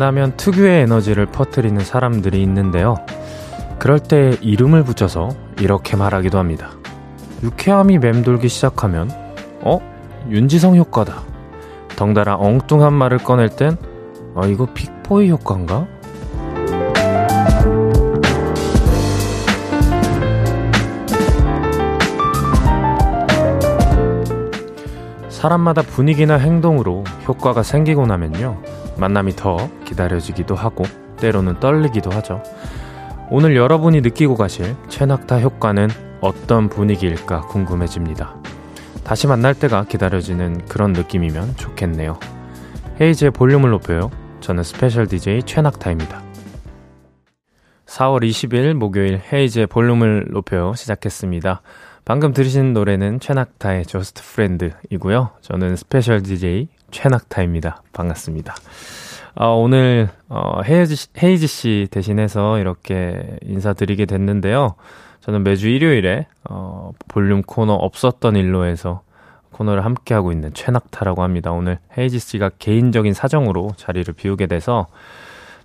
만나면 특유의 에너지를 퍼뜨리는 사람들이 있는데요. 그럴 때 이름을 붙여서 이렇게 말하기도 합니다. 유쾌함이 맴돌기 시작하면, 어? 윤지성 효과다. 덩달아 엉뚱한 말을 꺼낼 땐, 아, 이거 픽보이 효과인가? 사람마다 분위기나 행동으로 효과가 생기고 나면요. 만남이 더 기다려지기도 하고, 때로는 떨리기도 하죠. 오늘 여러분이 느끼고 가실 최낙타 효과는 어떤 분위기일까 궁금해집니다. 다시 만날 때가 기다려지는 그런 느낌이면 좋겠네요. 헤이즈의 볼륨을 높여요. 저는 special DJ 최낙타입니다. 4월 20일 목요일 헤이즈의 볼륨을 높여요 시작했습니다. 방금 들으신 노래는 최낙타의 Just Friend이고요. 저는 special DJ 최낙타입니다. 반갑습니다. 어, 오늘 어, 헤이즈, 헤이즈 씨 대신해서 이렇게 인사드리게 됐는데요. 저는 매주 일요일에 어, 볼륨 코너 없었던 일로 해서 코너를 함께하고 있는 최낙타라고 합니다. 오늘 헤이즈 씨가 개인적인 사정으로 자리를 비우게 돼서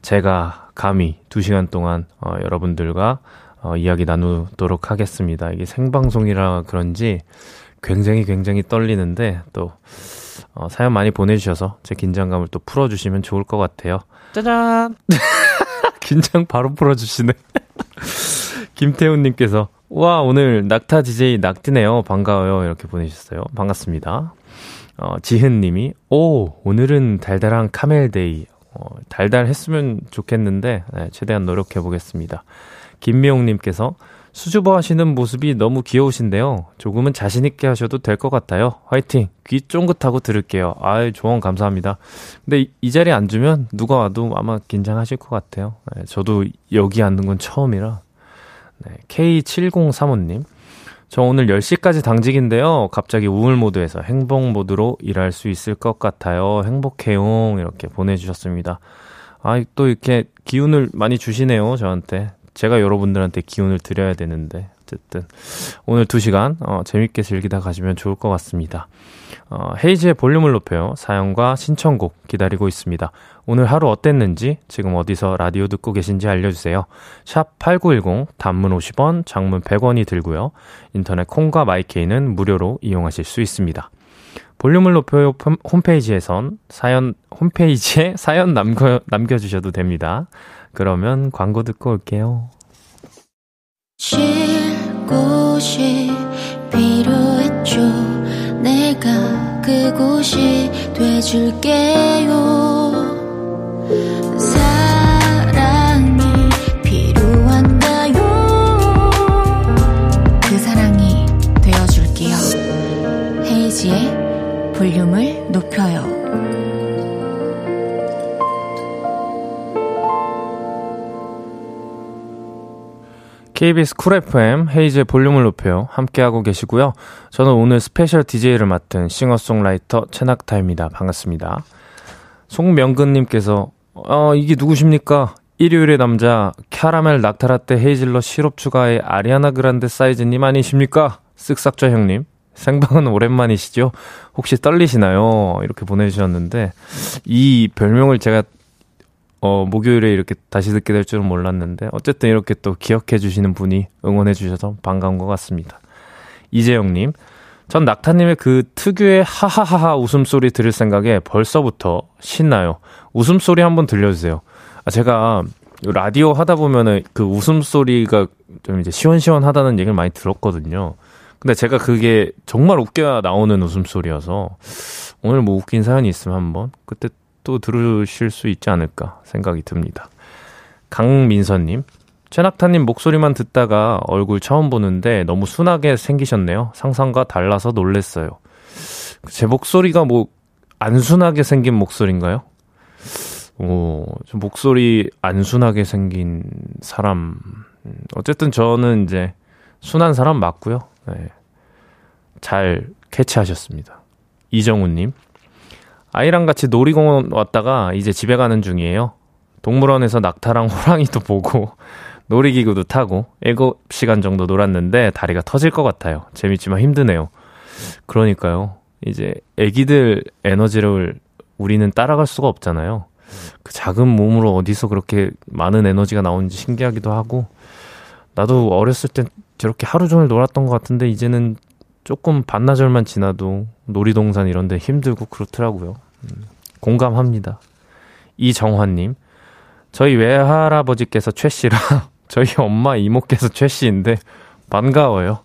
제가 감히 2시간 동안 어, 여러분들과 어, 이야기 나누도록 하겠습니다. 이게 생방송이라 그런지 굉장히 굉장히 떨리는데 또 어, 사연 많이 보내주셔서 제 긴장감을 또 풀어주시면 좋을 것 같아요. 짜잔! 긴장 바로 풀어주시네. 김태훈님께서, 와, 오늘 낙타 DJ 낙디네요. 반가워요. 이렇게 보내주셨어요. 반갑습니다. 어, 지은님이, 오, 오늘은 달달한 camel day. 어, 달달했으면 좋겠는데, 네, 최대한 노력해보겠습니다. 김미용님께서, 수줍어 하시는 모습이 너무 귀여우신데요. 조금은 자신있게 하셔도 될 것 같아요. 화이팅! 귀 쫑긋하고 들을게요. 아이, 조언 감사합니다. 근데 이, 이 자리에 앉으면 누가 와도 아마 긴장하실 것 같아요. 네, 저도 여기 앉는 건 처음이라. 네, K7035님. 저 오늘 10시까지 당직인데요. 갑자기 우울 모드에서 행복 모드로 일할 수 있을 것 같아요. 행복해용. 이렇게 보내주셨습니다. 아, 또 이렇게 기운을 많이 주시네요. 저한테. 제가 여러분들한테 기운을 드려야 되는데 어쨌든 오늘 2시간 어, 재밌게 즐기다 가시면 좋을 것 같습니다. 어, 헤이즈의 볼륨을 높여요. 사연과 신청곡 기다리고 있습니다. 오늘 하루 어땠는지 지금 어디서 라디오 듣고 계신지 알려주세요. 샵 8910 단문 50원 장문 100원이 들고요. 인터넷 콩과 마이케이는 무료로 이용하실 수 있습니다. 볼륨을 높여요 홈페이지에선 사연 홈페이지에 사연 남겨 남겨주셔도 됩니다. 그러면 광고 듣고 올게요. 쉴 곳이 필요했죠. 내가 그곳이 돼줄게요. 그 볼륨을 높여요. KBS Cool FM 헤이즈의 볼륨을 높여요. 함께하고 계시고요. 저는 오늘 스페셜 DJ를 맡은 싱어송라이터 최낙타입니다. 반갑습니다. 송명근님께서 어, 이게 누구십니까? 일요일의 남자 캐러멜 낙타라떼 헤이즐넛 시럽 추가의 아리아나 그란데 사이즈님 아니십니까? 쓱싹좌 형님. 생방은 오랜만이시죠? 혹시 떨리시나요? 이렇게 보내주셨는데, 이 별명을 제가 어, 목요일에 이렇게 다시 듣게 될 줄은 몰랐는데, 어쨌든 이렇게 또 기억해 주시는 분이 응원해 주셔서 반가운 것 같습니다. 이재영님, 전 낙타님의 그 특유의 하하하하 웃음소리 들을 생각에 벌써부터 신나요. 웃음소리 한번 들려주세요. 아, 제가 라디오 하다 보면은 그 웃음소리가 좀 이제 시원시원하다는 얘기를 많이 들었거든요. 근데 제가 그게 정말 웃겨 나오는 웃음소리여서 오늘 뭐 웃긴 사연이 있으면 한번 그때 또 들으실 수 있지 않을까 생각이 듭니다. 강민서님, 최낙타님 목소리만 듣다가 얼굴 처음 보는데 너무 순하게 생기셨네요. 상상과 달라서 놀랬어요. 제 목소리가 뭐, 안 순하게 생긴 목소리인가요? 오, 좀 목소리 안 순하게 생긴 사람. 음, 어쨌든 저는 이제 순한 사람 맞고요. 네. 잘 캐치하셨습니다. 이정우님, 아이랑 같이 놀이공원 왔다가 이제 집에 가는 중이에요. 동물원에서 낙타랑 호랑이도 보고 놀이기구도 타고 7시간 정도 놀았는데 다리가 터질 것 같아요. 재밌지만 힘드네요. 그러니까요. 이제 애기들 에너지를 우리는 따라갈 수가 없잖아요. 그 작은 몸으로 어디서 그렇게 많은 에너지가 나오는지 신기하기도 하고 나도 어렸을 땐 저렇게 하루 종일 놀았던 것 같은데 이제는 조금 반나절만 지나도 놀이동산 이런 데 힘들고 그렇더라고요. 음, 공감합니다. 이정환님, 저희 외할아버지께서 최 씨라 저희 엄마 이모께서 최 씨인데 반가워요.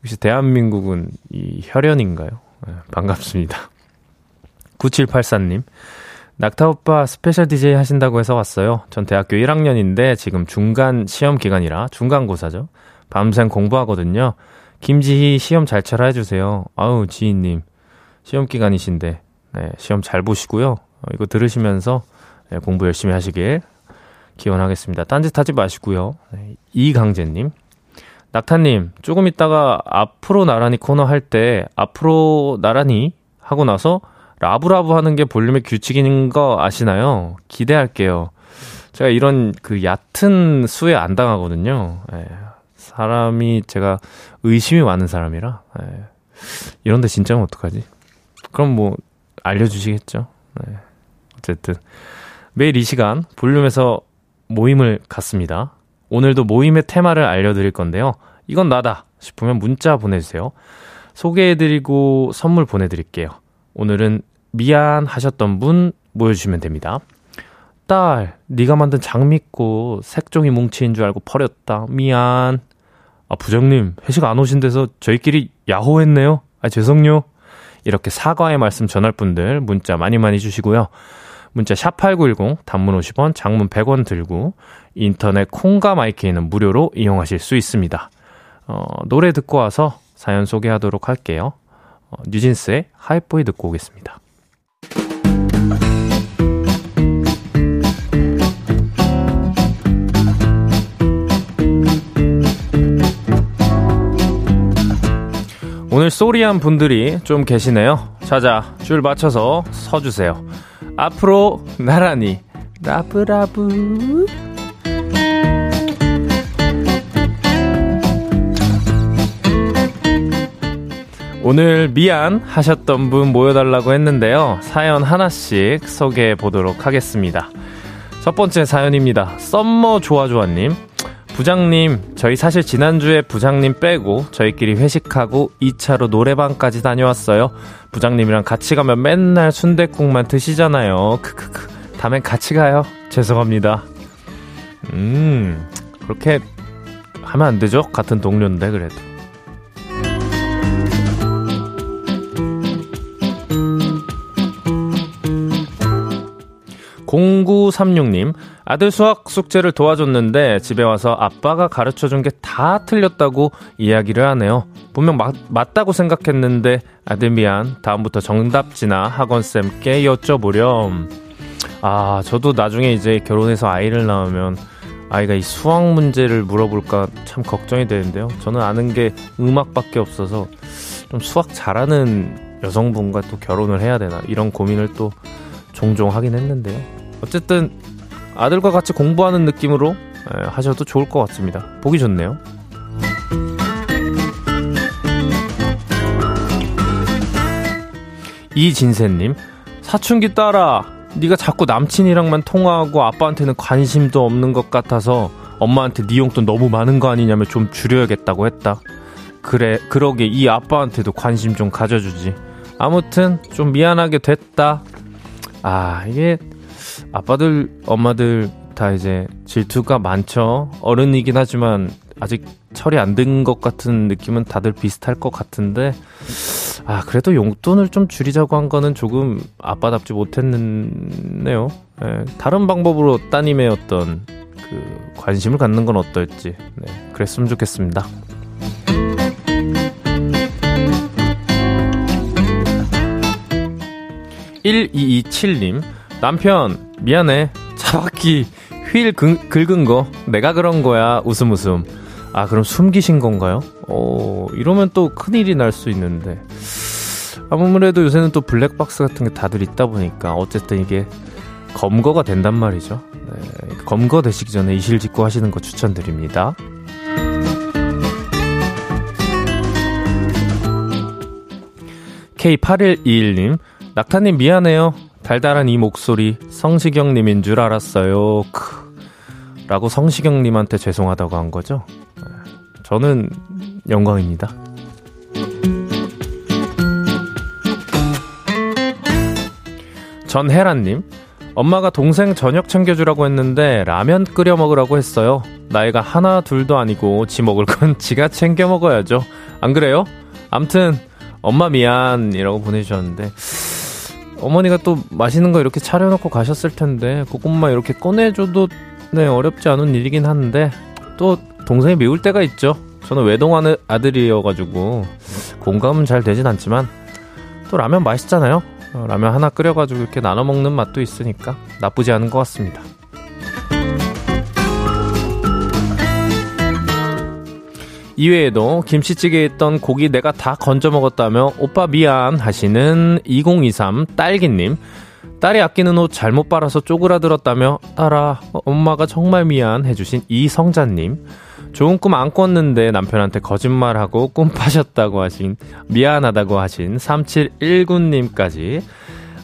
혹시 대한민국은 이 혈연인가요? 네, 반갑습니다. 9784님, 낙타 오빠 special DJ 하신다고 해서 왔어요. 전 대학교 1학년인데 지금 중간 시험 기간이라 중간고사죠. 밤샘 공부하거든요. 김지희 시험 잘 쳐라 해주세요. 아우, 지희님. 시험 기간이신데, 네, 시험 잘 보시고요. 어, 이거 들으시면서 네, 공부 열심히 하시길 기원하겠습니다. 딴짓 하지 마시고요. 네, 이강재님. 낙타님, 조금 있다가 앞으로 나란히 코너 할 때, 앞으로 나란히 하고 나서 라브라브 하는 게 볼륨의 규칙인 거 아시나요? 기대할게요. 제가 이런 그 얕은 수에 안 당하거든요. 예, 사람이 제가 의심이 많은 사람이라 예, 이런데 진짜면 어떡하지? 그럼 뭐 알려주시겠죠. 네. 어쨌든 매일 이 시간 볼륨에서 모임을 갖습니다. 오늘도 모임의 테마를 알려드릴 건데요. 이건 나다 싶으면 문자 보내주세요. 소개해드리고 선물 보내드릴게요. 오늘은 미안 하셨던 분 모여주시면 됩니다. 딸, 네가 만든 장미꽃 색종이 뭉치인 줄 알고 버렸다. 미안. 아, 부장님, 회식 안 오신 데서 저희끼리 야호했네요. 아, 죄송요. 이렇게 사과의 말씀 전할 분들 문자 많이 많이 주시고요. 문자 샵8910 단문 50원, 장문 100원 들고 인터넷 콩과 마이케이는 무료로 이용하실 수 있습니다. 어, 노래 듣고 와서 사연 소개하도록 할게요. 어, 뉴진스의 하이보이 듣고 오겠습니다. 오늘 쏘리한 분들이 좀 계시네요. 자자, 줄 맞춰서 서주세요. 앞으로 나란히 라브라브 오늘 미안 하셨던 분 모여달라고 했는데요. 사연 하나씩 소개해 보도록 하겠습니다. 첫 번째 사연입니다. 썸머 좋아좋아님. 부장님, 저희 사실 지난주에 부장님 빼고 저희끼리 회식하고 2차로 노래방까지 다녀왔어요. 부장님이랑 같이 가면 맨날 순대국만 드시잖아요. 크크크. 다음엔 같이 가요. 죄송합니다. 음, 그렇게 하면 안 되죠? 같은 동료인데, 그래도. 0936님, 아들 수학 숙제를 도와줬는데 집에 와서 아빠가 가르쳐 준 게 다 틀렸다고 이야기를 하네요. 분명 맞, 맞다고 생각했는데 아들 미안. 다음부터 정답지나 학원쌤께 여쭤보렴. 아, 저도 나중에 이제 결혼해서 아이를 낳으면 아이가 이 수학 문제를 물어볼까 참 걱정이 되는데요. 저는 아는 게 음악밖에 없어서 좀 수학 잘하는 여성분과 또 결혼을 해야 되나 이런 고민을 또 종종 하긴 했는데요. 어쨌든 아들과 같이 공부하는 느낌으로 하셔도 좋을 것 같습니다. 보기 좋네요. 이진세님, 사춘기 딸아, 네가 자꾸 남친이랑만 통화하고 아빠한테는 관심도 없는 것 같아서 엄마한테 네 용돈 너무 많은 거 아니냐면 좀 줄여야겠다고 했다. 그래, 그러게 이 아빠한테도 관심 좀 가져주지. 아무튼 좀 미안하게 됐다. 아, 이게 아빠들, 엄마들 다 이제 질투가 많죠. 어른이긴 하지만 아직 철이 안 든 것 같은 느낌은 다들 비슷할 것 같은데, 아, 그래도 용돈을 좀 줄이자고 한 거는 조금 아빠답지 못했네요. 네, 다른 방법으로 따님의 어떤 그 관심을 갖는 건 어떨지, 네, 그랬으면 좋겠습니다. 1227님, 남편, 미안해. 차바퀴 휠 긁, 긁은 거 내가 그런 거야. 웃음 웃음. 아, 그럼 숨기신 건가요? 어, 이러면 또 큰일이 날 수 있는데. 아무래도 요새는 또 블랙박스 같은 게 다들 있다 보니까 어쨌든 이게 검거가 된단 말이죠. 네, 검거 되시기 전에 이실직고 하시는 거 추천드립니다. K8121님, 낙타님 미안해요. 달달한 이 목소리 성시경님인 줄 알았어요. 크. 라고 성시경님한테 죄송하다고 한 거죠? 저는 영광입니다. 전혜란님, 엄마가 동생 저녁 챙겨주라고 했는데 라면 끓여 먹으라고 했어요. 나이가 하나 둘도 아니고 지 먹을 건 지가 챙겨 먹어야죠. 안 그래요? 암튼 엄마 미안이라고 보내주셨는데 어머니가 또 맛있는 거 이렇게 차려놓고 가셨을 텐데 그것만 이렇게 꺼내줘도 네 어렵지 않은 일이긴 한데 또 동생이 미울 때가 있죠. 저는 외동하는 아들이어가지고 공감은 잘 되진 않지만 또 라면 맛있잖아요. 어, 라면 하나 끓여가지고 이렇게 나눠 먹는 맛도 있으니까 나쁘지 않은 것 같습니다. 이외에도 김치찌개에 있던 고기 내가 다 건져 먹었다며 오빠 미안 하시는 2023 딸기님 딸이 아끼는 옷 잘못 빨아서 쪼그라들었다며 딸아 엄마가 정말 미안 해주신 이성자님 좋은 꿈 안 꿨는데 남편한테 거짓말하고 꿈 파셨다고 하신 미안하다고 하신 3719님까지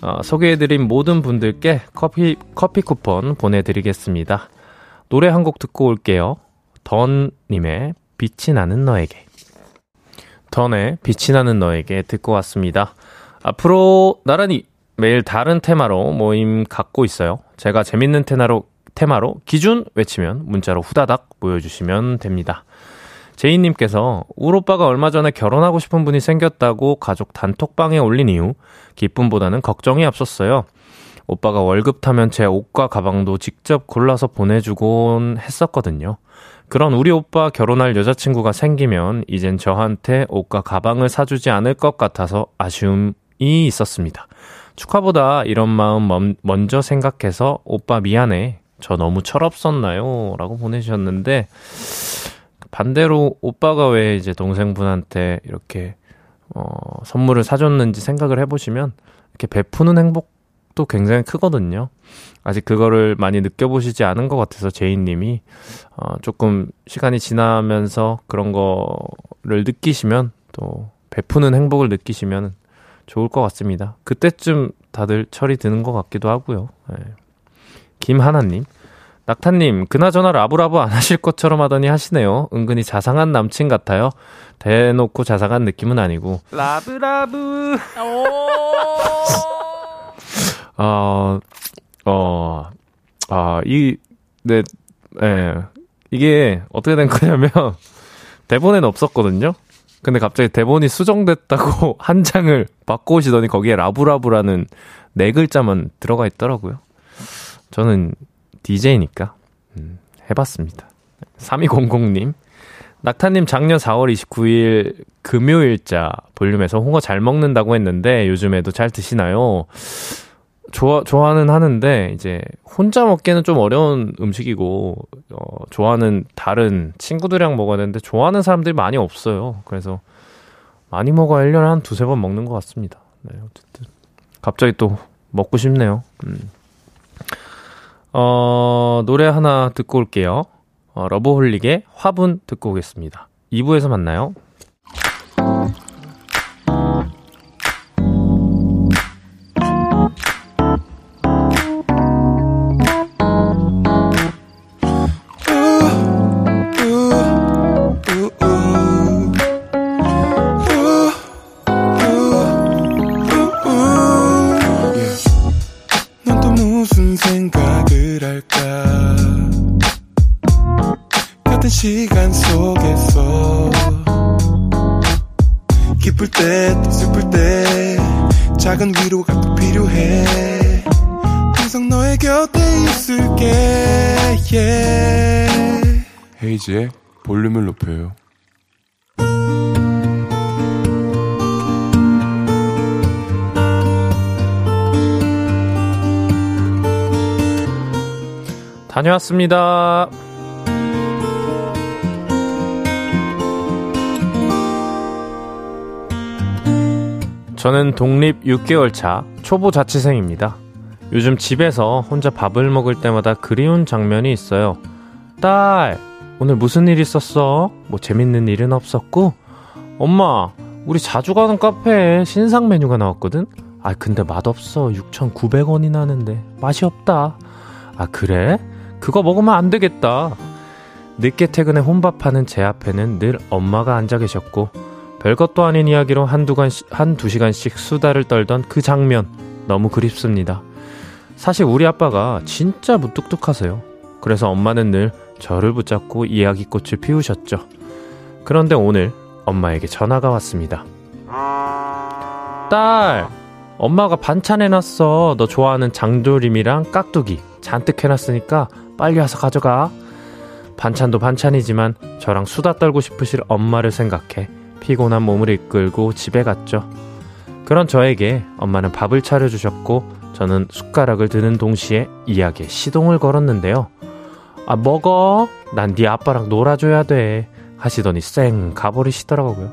어, 소개해드린 모든 분들께 커피 커피 쿠폰 보내드리겠습니다. 노래 한 곡 듣고 올게요. 던님의 빛이 나는 너에게. 던의 빛이 나는 너에게 듣고 왔습니다. 앞으로 나란히 매일 다른 테마로 모임 갖고 있어요. 제가 재밌는 테마로 테마로 기준 외치면 문자로 후다닥 보여주시면 됩니다. 제이님께서 울 오빠가 얼마 전에 결혼하고 싶은 분이 생겼다고 가족 단톡방에 올린 이후 기쁨보다는 걱정이 앞섰어요. 오빠가 월급 타면 제 옷과 가방도 직접 골라서 보내주곤 했었거든요. 그런 우리 오빠 결혼할 여자친구가 생기면 이젠 저한테 옷과 가방을 사주지 않을 것 같아서 아쉬움이 있었습니다. 축하보다 이런 마음 먼저 생각해서 오빠 미안해. 저 너무 철없었나요? 라고 보내주셨는데, 반대로 오빠가 왜 이제 동생분한테 이렇게, 어, 선물을 사줬는지 생각을 해보시면, 이렇게 베푸는 행복도 굉장히 크거든요. 아직 그거를 많이 느껴보시지 않은 것 같아서 제이님이, 어, 조금 시간이 지나면서 그런 거를 느끼시면, 또, 베푸는 행복을 느끼시면 좋을 것 같습니다. 그때쯤 다들 철이 드는 것 같기도 하고요. 네. 김하나님. 낙타님, 그나저나 라브라브 안 하실 것처럼 하더니 하시네요. 은근히 자상한 남친 같아요. 대놓고 자상한 느낌은 아니고. 라브라브. 어, 어, 아, 이, 네, 예. 이게 어떻게 된 거냐면, 대본에는 없었거든요? 근데 갑자기 대본이 수정됐다고 한 장을 바꿔오시더니 거기에 라브라브라는 네 글자만 들어가 있더라고요. 저는 DJ니까 음, 해봤습니다. 3200님 낙타님 작년 4월 29일 금요일자 볼륨에서 홍어 잘 먹는다고 했는데 요즘에도 잘 드시나요? 좋아, 좋아는 하는데, 이제, 혼자 먹기는 좀 어려운 음식이고, 어, 좋아하는 다른 친구들이랑 먹어야 되는데, 좋아하는 사람들이 많이 없어요. 그래서, 많이 먹어야 1년에 한 두세 번 먹는 것 같습니다. 네, 어쨌든. 갑자기 또, 먹고 싶네요. 음. 어, 노래 하나 듣고 올게요. 어, 러브홀릭의 화분 듣고 오겠습니다. 2부에서 만나요. 헤이지의 볼륨을 높여요. 다녀왔습니다. 저는 독립 6개월 차 초보 자취생입니다. 요즘 집에서 혼자 밥을 먹을 때마다 그리운 장면이 있어요. 딸, 오늘 무슨 일 있었어? 뭐 재밌는 일은 없었고? 엄마, 우리 자주 가는 카페에 신상 메뉴가 나왔거든? 아, 근데 맛없어. 6,900원이나 하는데. 맛이 없다. 아, 그래? 그거 먹으면 안 되겠다. 늦게 퇴근해 혼밥하는 제 앞에는 늘 엄마가 앉아 계셨고, 별것도 아닌 이야기로 한두, 간, 한두 시간씩 수다를 떨던 그 장면, 너무 그립습니다. 사실 우리 아빠가 진짜 무뚝뚝하세요. 그래서 엄마는 늘 저를 붙잡고 이야기꽃을 피우셨죠. 그런데 오늘 엄마에게 전화가 왔습니다. 딸! 엄마가 반찬 해놨어. 너 좋아하는 장조림이랑 깍두기 잔뜩 해놨으니까 빨리 와서 가져가. 반찬도 반찬이지만 저랑 수다 떨고 싶으실 엄마를 생각해 피곤한 몸을 이끌고 집에 갔죠. 그런 저에게 엄마는 밥을 차려주셨고 저는 숟가락을 드는 동시에 이야기에 시동을 걸었는데요. 아, 먹어. 난 네 아빠랑 놀아줘야 돼. 하시더니 쌩 가버리시더라고요.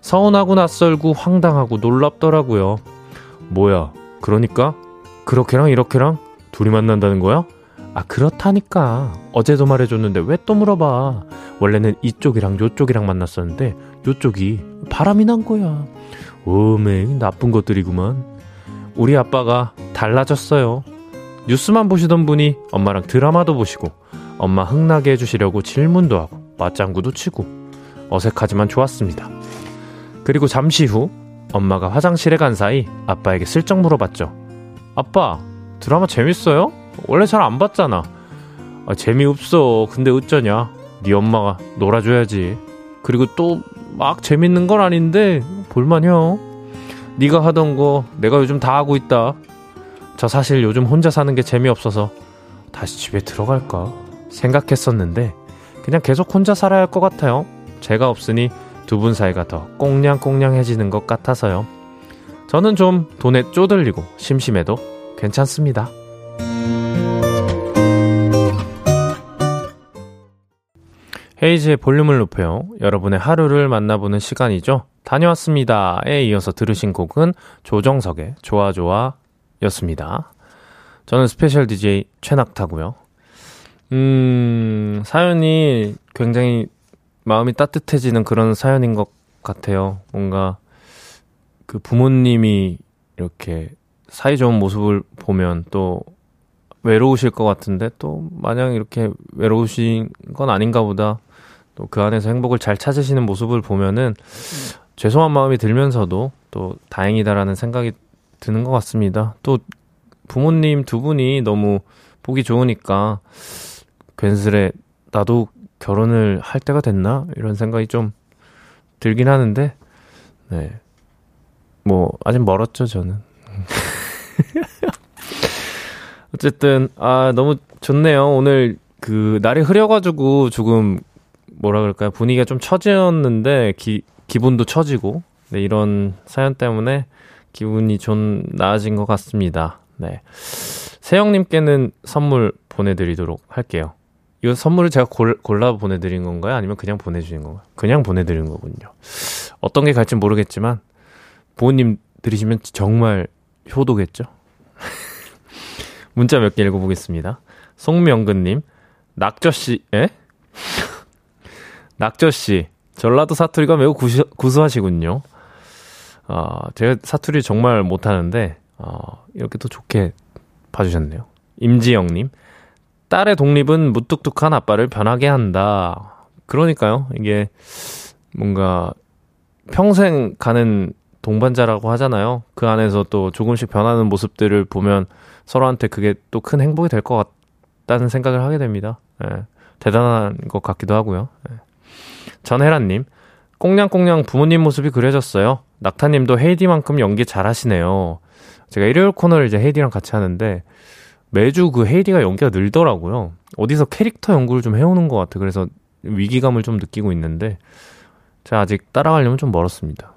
서운하고 낯설고 황당하고 놀랍더라고요. 뭐야, 그러니까? 그렇게랑 이렇게랑 둘이 만난다는 거야? 아, 그렇다니까. 어제도 말해줬는데 왜 또 물어봐. 원래는 이쪽이랑 요쪽이랑 만났었는데 요쪽이 바람이 난 거야. 오메, 나쁜 것들이구만. 우리 아빠가 달라졌어요. 뉴스만 보시던 분이 엄마랑 드라마도 보시고 엄마 흥나게 해주시려고 질문도 하고 맞장구도 치고 어색하지만 좋았습니다. 그리고 잠시 후 엄마가 화장실에 간 사이 아빠에게 슬쩍 물어봤죠. 아빠, 드라마 재밌어요? 원래 잘 안 봤잖아. 아, 재미없어. 근데 어쩌냐? 네 엄마가 놀아줘야지. 그리고 또 막 재밌는 건 아닌데 볼만해요. 네가 하던 거 내가 요즘 다 하고 있다. 저 사실 요즘 혼자 사는 게 재미없어서 다시 집에 들어갈까 생각했었는데 그냥 계속 혼자 살아야 할 것 같아요. 제가 없으니 두 분 사이가 더 꽁냥꽁냥해지는 것 같아서요. 저는 좀 돈에 쪼들리고 심심해도 괜찮습니다. 헤이즈의 볼륨을 높여요. 여러분의 하루를 만나보는 시간이죠. 다녀왔습니다에 이어서 들으신 곡은 조정석의 좋아 좋아 였습니다. 저는 special DJ 최낙타고요. 음, 사연이 굉장히 마음이 따뜻해지는 그런 사연인 것 같아요. 뭔가 그 부모님이 이렇게 사이 좋은 모습을 보면 또 외로우실 것 같은데 또 마냥 이렇게 외로우신 건 아닌가 보다. 또 그 안에서 행복을 잘 찾으시는 모습을 보면은 죄송한 마음이 들면서도 또 다행이다라는 생각이 드는 것 같습니다. 또 부모님 두 분이 너무 보기 좋으니까 괜스레 나도 결혼을 할 때가 됐나 이런 생각이 좀 들긴 하는데 네. 뭐 아직 멀었죠, 저는. 어쨌든 아 너무 좋네요. 오늘 그 날이 흐려가지고 조금 뭐라 그럴까요 분위기가 좀 처졌는데 기 기분도 처지고 네, 이런 사연 때문에 기분이 좀 나아진 것 같습니다. 네. 세영님께는 선물 보내드리도록 할게요. 이 선물을 제가 골, 골라 보내드린 건가요? 아니면 그냥 보내주신 건가요? 그냥 보내드린 거군요. 어떤 게 갈지 모르겠지만, 부모님 들으시면 정말 효도겠죠? 문자 몇 개 읽어보겠습니다. 송명근님, 낙저씨, 에? 낙저씨, 전라도 사투리가 매우 구수, 구수하시군요. 어, 제가 사투리 정말 못하는데, 어, 이렇게 또 좋게 봐주셨네요. 임지영님, 딸의 독립은 무뚝뚝한 아빠를 변하게 한다. 그러니까요, 이게 뭔가 평생 가는 동반자라고 하잖아요. 그 안에서 또 조금씩 변하는 모습들을 보면 서로한테 그게 또 큰 행복이 될 것 같다는 생각을 하게 됩니다. 예, 대단한 것 같기도 하고요. 예. 전혜란님, 꽁냥꽁냥 부모님 모습이 그려졌어요. 낙타님도 헤이디만큼 연기 잘하시네요. 제가 일요일 코너를 이제 헤이디랑 같이 하는데 매주 그 헤이디가 연기가 늘더라고요. 어디서 캐릭터 연구를 좀 해오는 것 같아. 그래서 위기감을 좀 느끼고 있는데 제가 아직 따라가려면 좀 멀었습니다.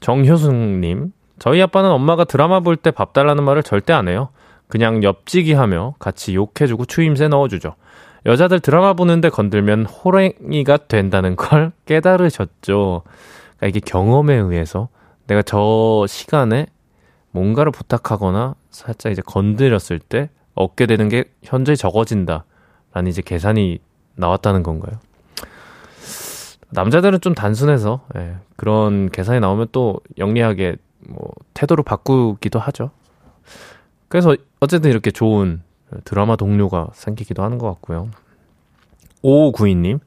정효승님, 저희 아빠는 엄마가 드라마 볼 때 밥 달라는 말을 절대 안 해요. 그냥 엽지기 하며 같이 욕해주고 추임새 넣어주죠. 여자들 드라마 보는데 건들면 호랭이가 된다는 걸 깨달으셨죠. 그러니까 이게 경험에 의해서 내가 저 시간에 뭔가를 부탁하거나 살짝 이제 건드렸을 때 얻게 되는 게 현저히 적어진다. 라는 이제 계산이 나왔다는 건가요? 남자들은 좀 단순해서 예, 그런 계산이 나오면 또 영리하게 뭐 태도를 바꾸기도 하죠. 그래서 어쨌든 이렇게 좋은 드라마 동료가 생기기도 하는 것 같고요. 5592님,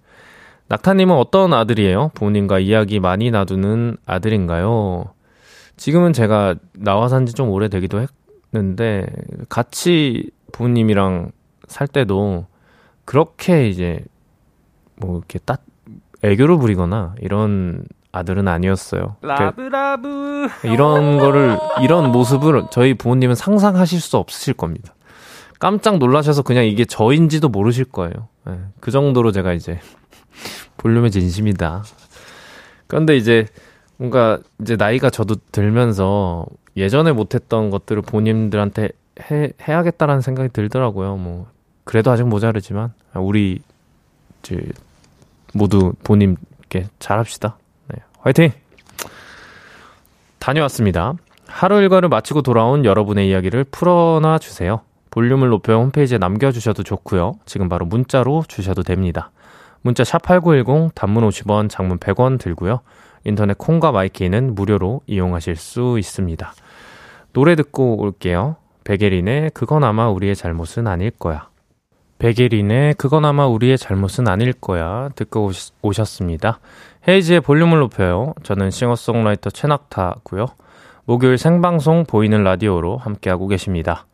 낙타님은 어떤 아들이에요? 부모님과 이야기 많이 나누는 아들인가요? 지금은 제가 나와 산 지 좀 오래되기도 했는데, 같이 부모님이랑 살 때도 그렇게 이제 뭐 이렇게 딱 애교를 부리거나 이런 아들은 아니었어요. 라브라브 이런 거를 이런 모습을 저희 부모님은 상상하실 수 없으실 겁니다. 깜짝 놀라셔서 그냥 이게 저인지도 모르실 거예요. 네, 그 정도로 제가 이제 볼륨의 진심이다. 그런데 이제 뭔가 이제 나이가 저도 들면서 예전에 못했던 것들을 본인들한테 해, 해야겠다라는 생각이 들더라고요. 뭐 그래도 아직 모자르지만 우리 이제 모두 본인께 잘합시다. 네, 화이팅! 다녀왔습니다. 하루 일과를 마치고 돌아온 여러분의 이야기를 풀어놔 주세요. 볼륨을 높여 홈페이지에 남겨주셔도 좋고요. 지금 바로 문자로 주셔도 됩니다. 문자 샵8910 단문 50원, 장문 100원 들고요. 인터넷 콩과 마이케이는 무료로 이용하실 수 있습니다. 노래 듣고 올게요. 베게린의 그건 아마 우리의 잘못은 아닐 거야. 베게린의 그건 아마 우리의 잘못은 아닐 거야 듣고 오셨습니다. 헤이지의 볼륨을 높여요. 저는 싱어송라이터 최낙타고요. 목요일 생방송 보이는 라디오로 함께하고 계십니다.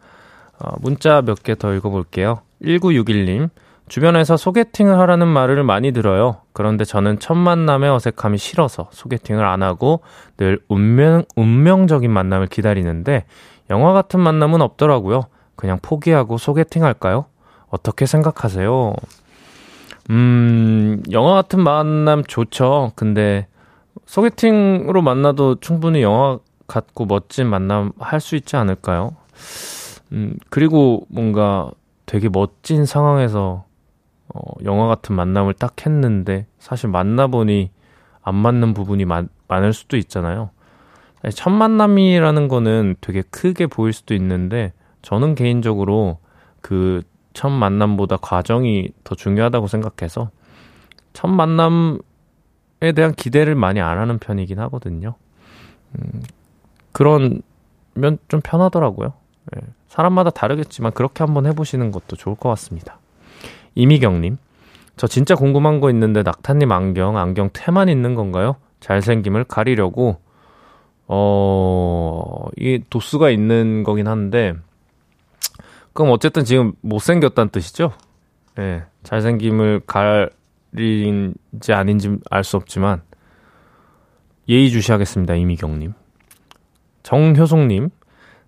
어, 문자 몇 개 더 읽어볼게요. 1961님, 주변에서 소개팅을 하라는 말을 많이 들어요. 그런데 저는 첫 만남의 어색함이 싫어서 소개팅을 안 하고 늘 운명, 운명적인 만남을 기다리는데 영화 같은 만남은 없더라고요. 그냥 포기하고 소개팅 할까요? 어떻게 생각하세요? 음, 영화 같은 만남 좋죠. 근데 소개팅으로 만나도 충분히 영화 같고 멋진 만남 할 수 있지 않을까요? 음, 그리고 뭔가 되게 멋진 상황에서 어, 영화 같은 만남을 딱 했는데 사실 만나보니 안 맞는 부분이 많, 많을 수도 있잖아요. 첫 만남이라는 거는 되게 크게 보일 수도 있는데 저는 개인적으로 그 첫 만남보다 과정이 더 중요하다고 생각해서 첫 만남에 대한 기대를 많이 안 하는 편이긴 하거든요. 음, 그런 면 좀 편하더라고요. 예, 사람마다 다르겠지만 그렇게 한번 해보시는 것도 좋을 것 같습니다. 이미경님, 저 진짜 궁금한 거 있는데 낙타님 안경, 안경 테만 있는 건가요? 잘생김을 가리려고 어, 이게 도수가 있는 거긴 한데, 그럼 어쨌든 지금 못생겼다는 뜻이죠? 예, 네, 잘생김을 가린지 아닌지 알 수 없지만, 예의주시하겠습니다, 이미경님. 정효송님,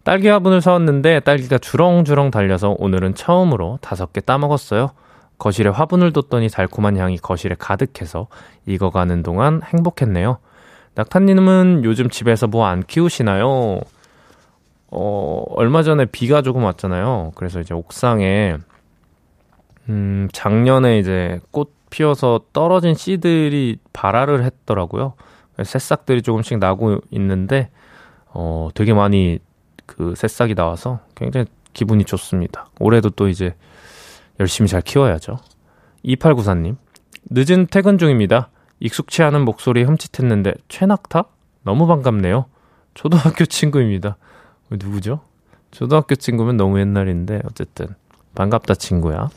딸기 화분을 사왔는데 딸기가 주렁주렁 달려서 오늘은 처음으로 다섯 개 따먹었어요. 거실에 화분을 뒀더니 달콤한 향이 거실에 가득해서 익어가는 동안 행복했네요. 낙타님은 요즘 집에서 뭐 안 키우시나요? 어, 얼마 전에 비가 조금 왔잖아요. 그래서 이제 옥상에, 음, 작년에 이제 꽃 피어서 떨어진 씨들이 발화를 했더라고요. 새싹들이 조금씩 나고 있는데, 어, 되게 많이 그 새싹이 나와서 굉장히 기분이 좋습니다. 올해도 또 이제 열심히 잘 키워야죠. 2894님, 늦은 퇴근 중입니다. 익숙치 않은 목소리에 흠칫했는데 최낙타? 너무 반갑네요. 초등학교 친구입니다. 누구죠? 초등학교 친구면 너무 옛날인데 어쨌든 반갑다 친구야.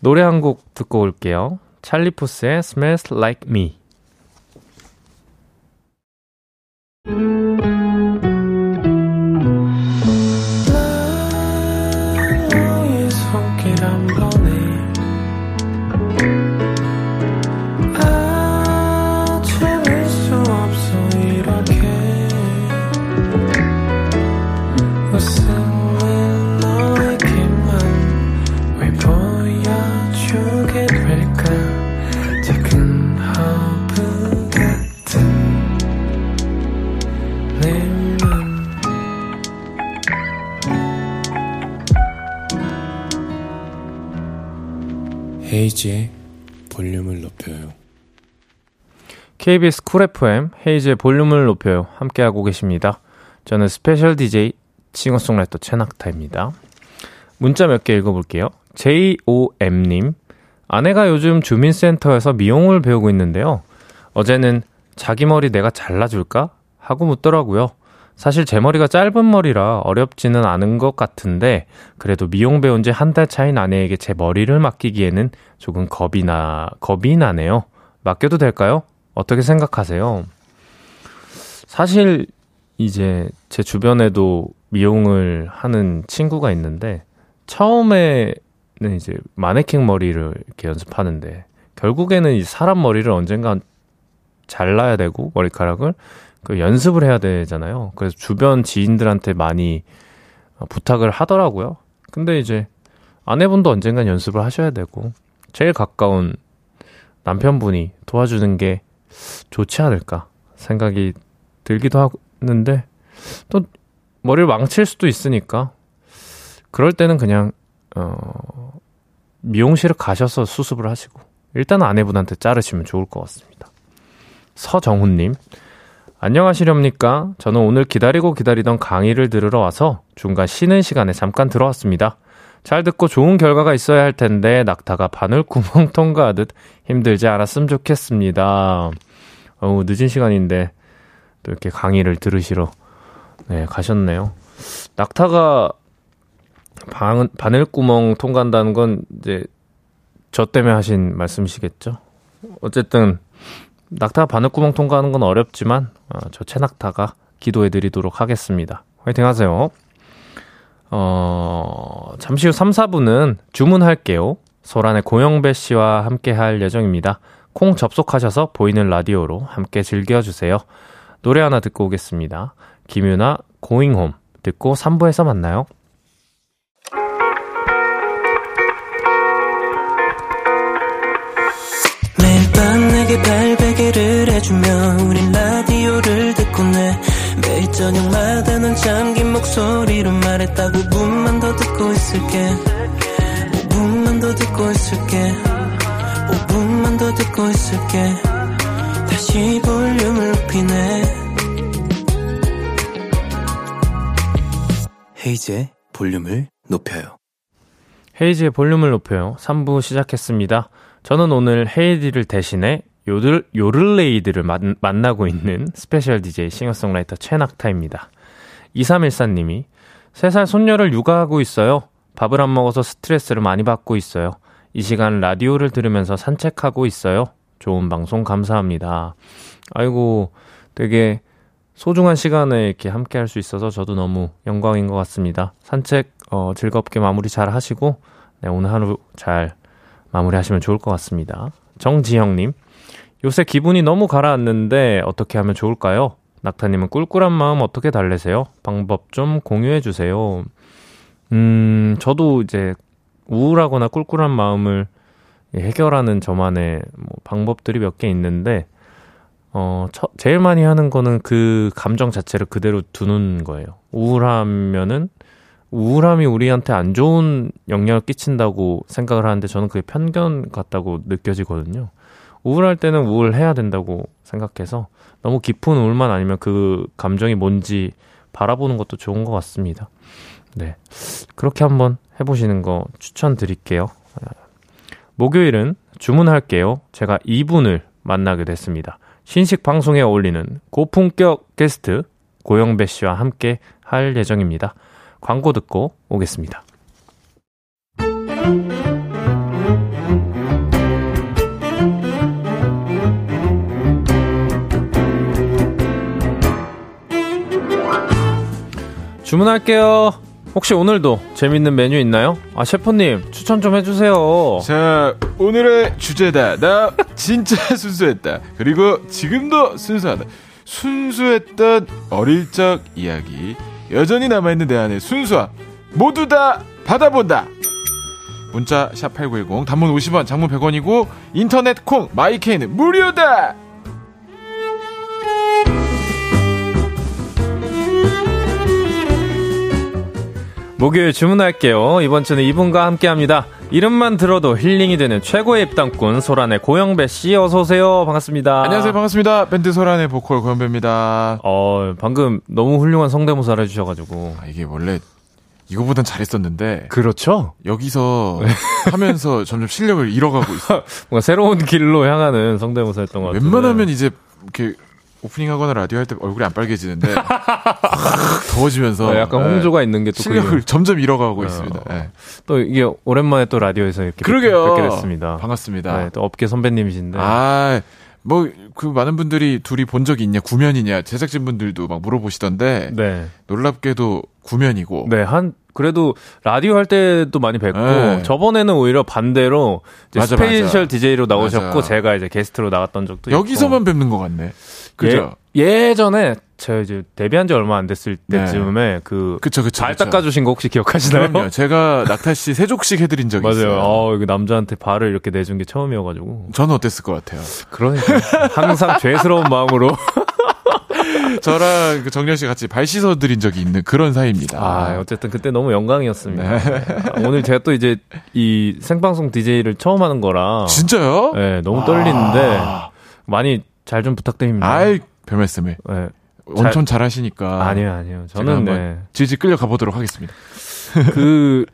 노래 한 곡 듣고 올게요. 찰리푸스의 Smells Like Me. KBS Cool FM 헤이즈의 볼륨을 높여요. 함께하고 계십니다. 저는 special DJ 싱어송라이터 최낙타입니다. 문자 몇 개 읽어볼게요. JOM님. 아내가 요즘 주민센터에서 미용을 배우고 있는데요. 어제는 자기 머리 내가 잘라줄까? 하고 묻더라고요. 사실 제 머리가 짧은 머리라 어렵지는 않은 것 같은데 그래도 미용 배운 지 한 달 차인 아내에게 제 머리를 맡기기에는 조금 겁이 나 겁이 나네요. 맡겨도 될까요? 어떻게 생각하세요? 사실 이제 제 주변에도 미용을 하는 친구가 있는데 처음에는 이제 마네킹 머리를 이렇게 연습하는데 결국에는 이 사람 머리를 언젠가 잘라야 되고 머리카락을 그 연습을 해야 되잖아요. 그래서 주변 지인들한테 많이 부탁을 하더라고요. 근데 이제 아내분도 언젠간 연습을 하셔야 되고 제일 가까운 남편분이 도와주는 게 좋지 않을까 생각이 들기도 하는데 또 머리를 망칠 수도 있으니까 그럴 때는 그냥 어 미용실을 가셔서 수습을 하시고 일단 아내분한테 자르시면 좋을 것 같습니다. 서정훈님 안녕하시렵니까? 저는 오늘 기다리고 기다리던 강의를 들으러 와서 중간 쉬는 시간에 잠깐 들어왔습니다. 잘 듣고 좋은 결과가 있어야 할 텐데 낙타가 바늘 구멍 통과하듯 힘들지 않았으면 좋겠습니다. 어우, 늦은 시간인데 또 이렇게 강의를 들으시러 네, 가셨네요. 낙타가 방, 바늘구멍 통과한다는 건 이제 저 때문에 하신 말씀이시겠죠? 어쨌든 낙타 바늘구멍 통과하는 건 어렵지만 어, 저 채낙타가 기도해 드리도록 하겠습니다. 화이팅 하세요. 어, 잠시 후 3, 4분은 주문할게요. 소란의 고영배 씨와 함께 할 예정입니다. 콩 접속하셔서 보이는 라디오로 함께 즐겨주세요. 노래 하나 듣고 오겠습니다. 김유나 고잉홈 듣고 3부에서 만나요. 매일 밤 내게 발베개를 해주며 우린 라디오를 듣고 내 매일 저녁마다 넌 잠긴 목소리로 말했다 5분만 더 듣고 있을게 5분만 더 듣고 있을게 5분만 더 듣고 있을게 다시 볼륨을 높이네 헤이즈의 볼륨을 높여요. 헤이즈의 볼륨을 높여요. 3부 시작했습니다. 저는 오늘 헤이디를 대신해 요들, 요를레이드를 만, 만나고 있는 special DJ 싱어송라이터 최낙타입니다. 2314님이 3살 손녀를 육아하고 있어요. 밥을 안 먹어서 스트레스를 많이 받고 있어요. 이 시간 라디오를 들으면서 산책하고 있어요. 좋은 방송 감사합니다. 아이고, 되게 소중한 시간에 이렇게 함께 할 수 있어서 저도 너무 영광인 것 같습니다. 산책, 어, 즐겁게 마무리 잘 하시고, 네, 오늘 하루 잘 마무리 하시면 좋을 것 같습니다. 정지형님, 요새 기분이 너무 가라앉는데 어떻게 하면 좋을까요? 낙타님은 꿀꿀한 마음 어떻게 달래세요? 방법 좀 공유해 주세요. 음, 저도 이제 우울하거나 꿀꿀한 마음을 해결하는 저만의 뭐 방법들이 몇 개 있는데, 어, 처, 제일 많이 하는 거는 그 감정 자체를 그대로 두는 거예요. 우울하면은, 우울함이 우리한테 안 좋은 영향을 끼친다고 생각을 하는데 저는 그게 편견 같다고 느껴지거든요. 우울할 때는 우울해야 된다고 생각해서 너무 깊은 우울만 아니면 그 감정이 뭔지 바라보는 것도 좋은 것 같습니다. 네. 그렇게 한번 해보시는 거 추천드릴게요. 목요일은 주문할게요. 제가 이분을 만나게 됐습니다. 신식 방송에 어울리는 고품격 게스트 고영배 씨와 함께 할 예정입니다. 광고 듣고 오겠습니다. 주문할게요. 혹시 오늘도 재밌는 메뉴 있나요? 아, 셰프님, 추천 좀 해주세요. 자, 오늘의 주제다. 나 진짜 순수했다. 그리고 지금도 순수하다. 순수했던 어릴 적 이야기. 여전히 남아있는 내 안의 순수함. 모두 다 받아본다. 문자 샵 8910 단문 50원 장문 100원이고 인터넷 콩 마이케이는 무료다. 목요일 주문할게요. 이번 주는 이분과 함께 합니다. 이름만 들어도 힐링이 되는 최고의 입담꾼 소란의 고영배 씨 어서 오세요. 반갑습니다. 안녕하세요. 반갑습니다. 밴드 소란의 보컬 고현배입니다. 어, 방금 너무 훌륭한 성대모사를 해 주셔 가지고. 아, 이게 원래 이거보단 잘했었는데 그렇죠? 여기서 하면서 점점 실력을 잃어가고 있어. 뭔가 새로운 길로 향하는 성대모사였던 것 같아요. 웬만하면 이제 이렇게 오프닝 하거나 라디오 할 때 얼굴이 안 빨개지는데 확 더워지면서 어, 약간 네. 홍조가 있는 게 또 실력을 점점 잃어가고 어, 있습니다. 어. 네. 또 이게 오랜만에 또 라디오에서 이렇게 그러게요. 뵙게 됐습니다. 반갑습니다. 네, 또 업계 선배님이신데. 아, 뭐, 그 많은 분들이 둘이 본 적이 있냐, 구면이냐, 제작진 분들도 막 물어보시던데, 네. 놀랍게도 구면이고, 네, 한 그래도 라디오 할 때도 많이 뵙고 네. 저번에는 오히려 반대로 이제 맞아, special 맞아. DJ로 나오셨고 맞아. 제가 이제 게스트로 나갔던 적도 여기서만 뵙는 것 같네. 그죠? 예, 전에 제가 이제 데뷔한 지 얼마 안 됐을 때쯤에 그 그쵸, 그쵸. 발. 닦아주신 거 혹시 기억하시나요? 그럼요. 제가 낙타 씨 세족식 해드린 적이 맞아요. 있어요. 어, 이거 남자한테 발을 이렇게 내준 게 처음이어가지고. 저는 어땠을 것 같아요? 그러니까. 항상 죄스러운 마음으로. 저랑 그 정렬 씨 같이 발 씻어드린 적이 있는 그런 사이입니다. 아, 어쨌든 그때 너무 영광이었습니다. 네. 아, 오늘 제가 또 이제 이 생방송 DJ를 처음 하는 거라. 진짜요? 네, 너무 떨리는데 많이 잘 좀 부탁드립니다. 아이, 별 말씀을. 네. 엄청 잘하시니까. 아니요, 아니요. 제가 저는 한번 네. 질질 끌려가 보도록 하겠습니다. 그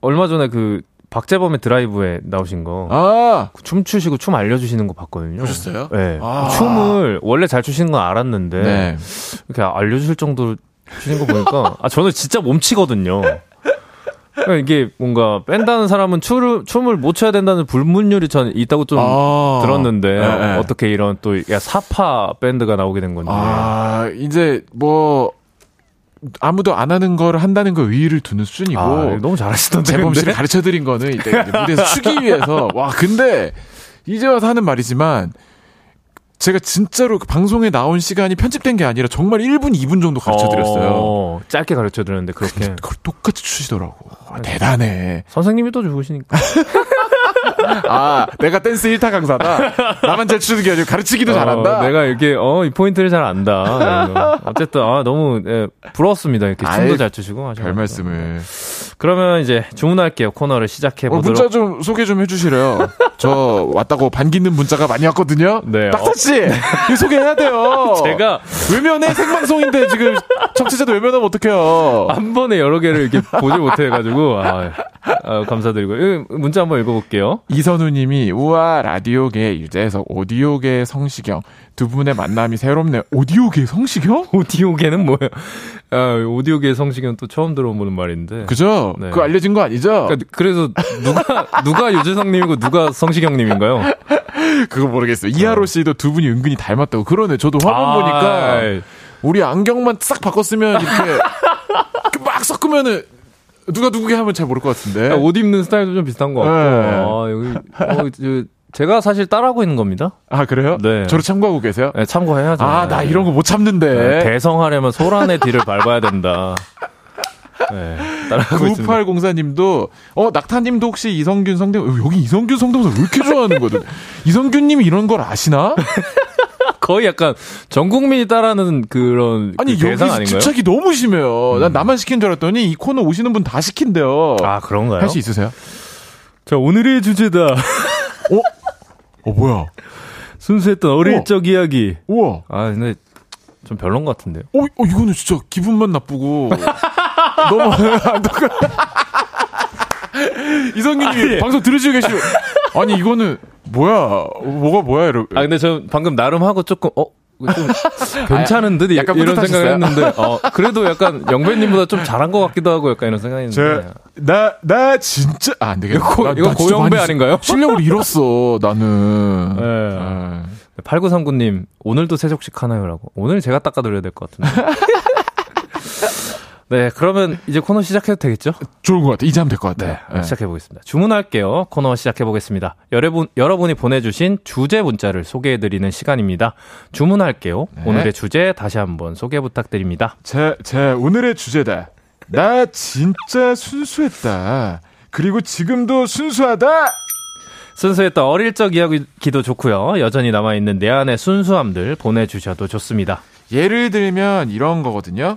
얼마 전에 그 박재범의 드라이브에 나오신 거 아! 그 춤추시고 춤 알려주시는 거 봤거든요. 보셨어요? 네. 아. 춤을 원래 잘 추시는 건 알았는데 네. 이렇게 알려주실 정도로 추시는 거 보니까 아 저는 진짜 몸치거든요. 그러니까 이게 뭔가 뺀다는 사람은 춤을, 춤을 못 춰야 된다는 불문율이 전 있다고 좀 아. 들었는데 네, 네. 어떻게 이런 또 야, 사파 밴드가 나오게 된 건지 아, 이제 뭐 아무도 안 하는 걸 한다는 거 의의를 두는 수준이고 아, 너무 잘하시던데 재범 씨를? 가르쳐 드린 거는 이제 무대에서 추기 위해서 와 근데 이제 와서 하는 말이지만 제가 진짜로 그 방송에 나온 시간이 편집된 게 아니라 정말 1분 2분 정도 가르쳐 드렸어요. 어, 짧게 가르쳐 드렸는데 그렇게 그걸 똑같이 추시더라고. 아, 대단해. 선생님이 또 좋으시니까 아, 내가 댄스 1타 강사다. 나만 잘 추는 게 아니고 가르치기도 잘한다. 어, 내가 이렇게 어 이 포인트를 잘 안다. 어쨌든 아 너무 예, 부러웠습니다. 이렇게 춤도 아이, 잘 추시고. 별 말씀을. 그러면 이제 주문할게요. 코너를 시작해 어, 보도록. 문자 좀 소개 좀 해주시래요. 저 왔다고 반기는 문자가 많이 왔거든요. 네. 딱타씨 이거 소개해야 돼요. 제가 외면해 생방송인데 지금 청취자도 외면하면 어떡해요. 한 번에 여러 개를 이렇게 보지 못해가지고 아, 아, 감사드리고 이 문자 한번 읽어볼게요. 이선우님이 우와 라디오계 유재석 오디오계 성시경 두 분의 만남이 새롭네. 오디오계 성시경? 오디오계는 뭐예요? 아, 오디오계 성시경 또 처음 들어보는 말인데. 그죠? 네. 그거 알려진 거 아니죠? 그러니까 그래서 누가 누가 유재석님이고 누가 성시경님인가요? 그거 모르겠어요. 이하로 씨도 두 분이 은근히 닮았다고 그러네. 저도 화면 아, 보니까 아이. 우리 안경만 싹 바꿨으면 이렇게 막 섞으면은 누가 누구게 하면 잘 모를 것 같은데. 아, 옷 입는 스타일도 좀 비슷한 것 같고. 네. 아, 여기, 어, 저, 제가 사실 따라하고 있는 겁니다. 아 그래요? 네. 저를 참고하고 계세요? 네, 참고해야죠. 아 나 이런 거 못 참는데. 네, 대성하려면 소란의 뒤를 밟아야 된다. 네, 따라하고 있습니다. 9804님도 어 낙타님도 혹시 이성균 성대모사 여기 이성균 성대모사 왜 이렇게 좋아하는 거든? 이성균님이 이런 걸 아시나? 거의 약간 전 국민이 따라하는 그런 아니 그 대상 여기 아닌가요? 음. 주착이 너무 심해요. 난 나만 시킨 줄 알았더니 이 코너 오시는 분 다 시킨대요. 아 그런가요? 할 수 있으세요? 자 오늘의 주제다. 어? 어 뭐야? 순수했던 어릴 우와. 적 이야기. 우와. 아 근데 좀 별론 것 같은데요. 어, 어 이거는 진짜 기분만 나쁘고 너무 안 좋고. 이성균님. 방송 들으시고 계시죠? 아니 이거는 뭐야? 뭐가 뭐야? 이러. 아 근데 저 방금 나름 하고 조금 어. 좀 괜찮은 듯 약간 이런? 생각을 했는데 어 그래도 약간 영배님보다 좀 잘한 것 같기도 하고 약간 이런 생각했는데 나, 나 진짜, 아, 안 되겠다. 이거 나- 이거 나 고영배 아닌가요? 실력을 잃었어, 나는. 네. 아, 8939님, 오늘도 세족식 하나요라고. 오늘 제가 닦아드려야 될 것 같은데. 네, 그러면 이제 코너 시작해도 되겠죠? 좋은 것 같아. 이제 하면 될 것 같아요. 네, 시작해보겠습니다. 주문할게요. 코너 시작해보겠습니다. 여러분, 여러분이 보내주신 주제 문자를 소개해드리는 시간입니다. 주문할게요. 네. 오늘의 주제 다시 한번 소개 부탁드립니다. 제, 제 오늘의 주제다. 나 진짜 순수했다. 그리고 지금도 순수하다. 순수했던 어릴 적 이야기도 좋고요. 여전히 남아있는 내 안의 순수함들 보내주셔도 좋습니다. 예를 들면 이런 거거든요.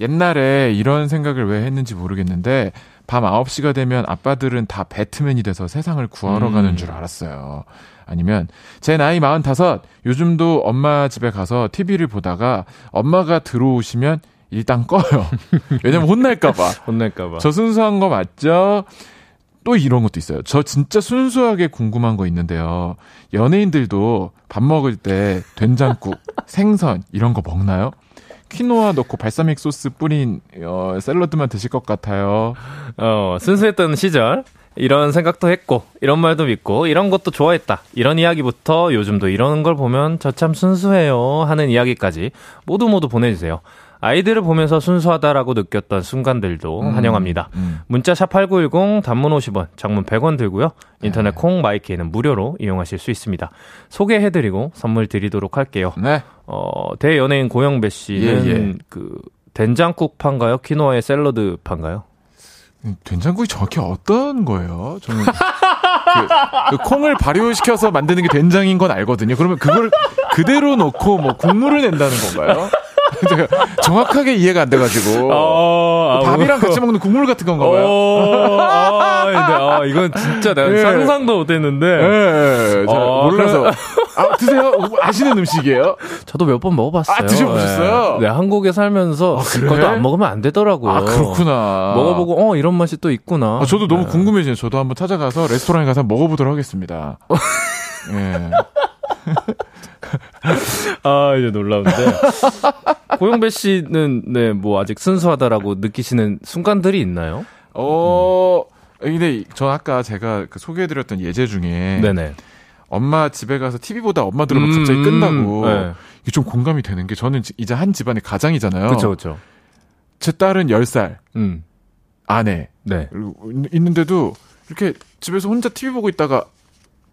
옛날에 이런 생각을 왜 했는지 모르겠는데 밤 9시가 되면 아빠들은 다 배트맨이 돼서 세상을 구하러 음. 가는 줄 알았어요. 아니면 제 나이 45 요즘도 엄마 집에 가서 TV를 보다가 엄마가 들어오시면 일단 꺼요. 왜냐면 혼날까 봐. 혼날까봐. 저 순수한 거 맞죠? 또 이런 것도 있어요. 저 진짜 순수하게 궁금한 거 있는데요. 연예인들도 밥 먹을 때 된장국, 생선 이런 거 먹나요? 퀴노아 넣고 발사믹 소스 뿌린 어, 샐러드만 드실 것 같아요. 어, 순수했던 시절. 이런 생각도 했고, 이런 말도 믿고, 이런 것도 좋아했다. 이런 이야기부터 요즘도 이러는 걸 보면 저 참 순수해요. 하는 이야기까지 모두 모두 보내 주세요. 아이들을 보면서 순수하다라고 느꼈던 순간들도 환영합니다. 음. 문자 샵8910 단문 50원, 장문 100원 들고요. 인터넷 네. 콩 마이키에는 무료로 이용하실 수 있습니다. 소개해드리고 선물 드리도록 할게요. 네. 어, 대연예인 고영배 씨는 예, 예. 그 된장국 판가요? 키노아의 샐러드 판가요? 음, 된장국이 정확히 어떤 거예요? 저는 그, 그 콩을 발효시켜서 만드는 게 된장인 건 알거든요. 그러면 그걸 그대로 놓고 뭐 국물을 낸다는 건가요? 제가 정확하게 이해가 안 돼가지고 어, 밥이랑 같이 먹는 국물 같은 건가 봐요. 어, 아, 근데, 아, 이건 진짜 내가 예. 상상도 못했는데. 예, 잘 어, 몰라서. 아, 드세요? 아시는 음식이에요? 저도 몇 번 먹어봤어요. 아, 드셔보셨어요? 네, 네, 한국에 살면서 그래? 그것도 안 먹으면 안 되더라고요. 아, 그렇구나. 먹어보고 어 이런 맛이 또 있구나. 아, 저도 너무 네. 궁금해지네요. 저도 한번 찾아가서 레스토랑에 가서 한번 먹어보도록 하겠습니다. 예. 아 이제 놀라운데 고영배 씨는 네 뭐 아직 순수하다라고 느끼시는 순간들이 있나요? 어, 근데 저 아까 제가 그 소개해드렸던 예제 중에 네네. 엄마 집에 가서 TV 보다 엄마 들으면 음, 갑자기 끝나고 네. 이게 좀 공감이 되는 게 저는 지- 이제 한 집안의 가장이잖아요. 그렇죠, 그렇죠. 제 딸은 10살 음, 아내 네. 있는데도 이렇게 집에서 혼자 TV 보고 있다가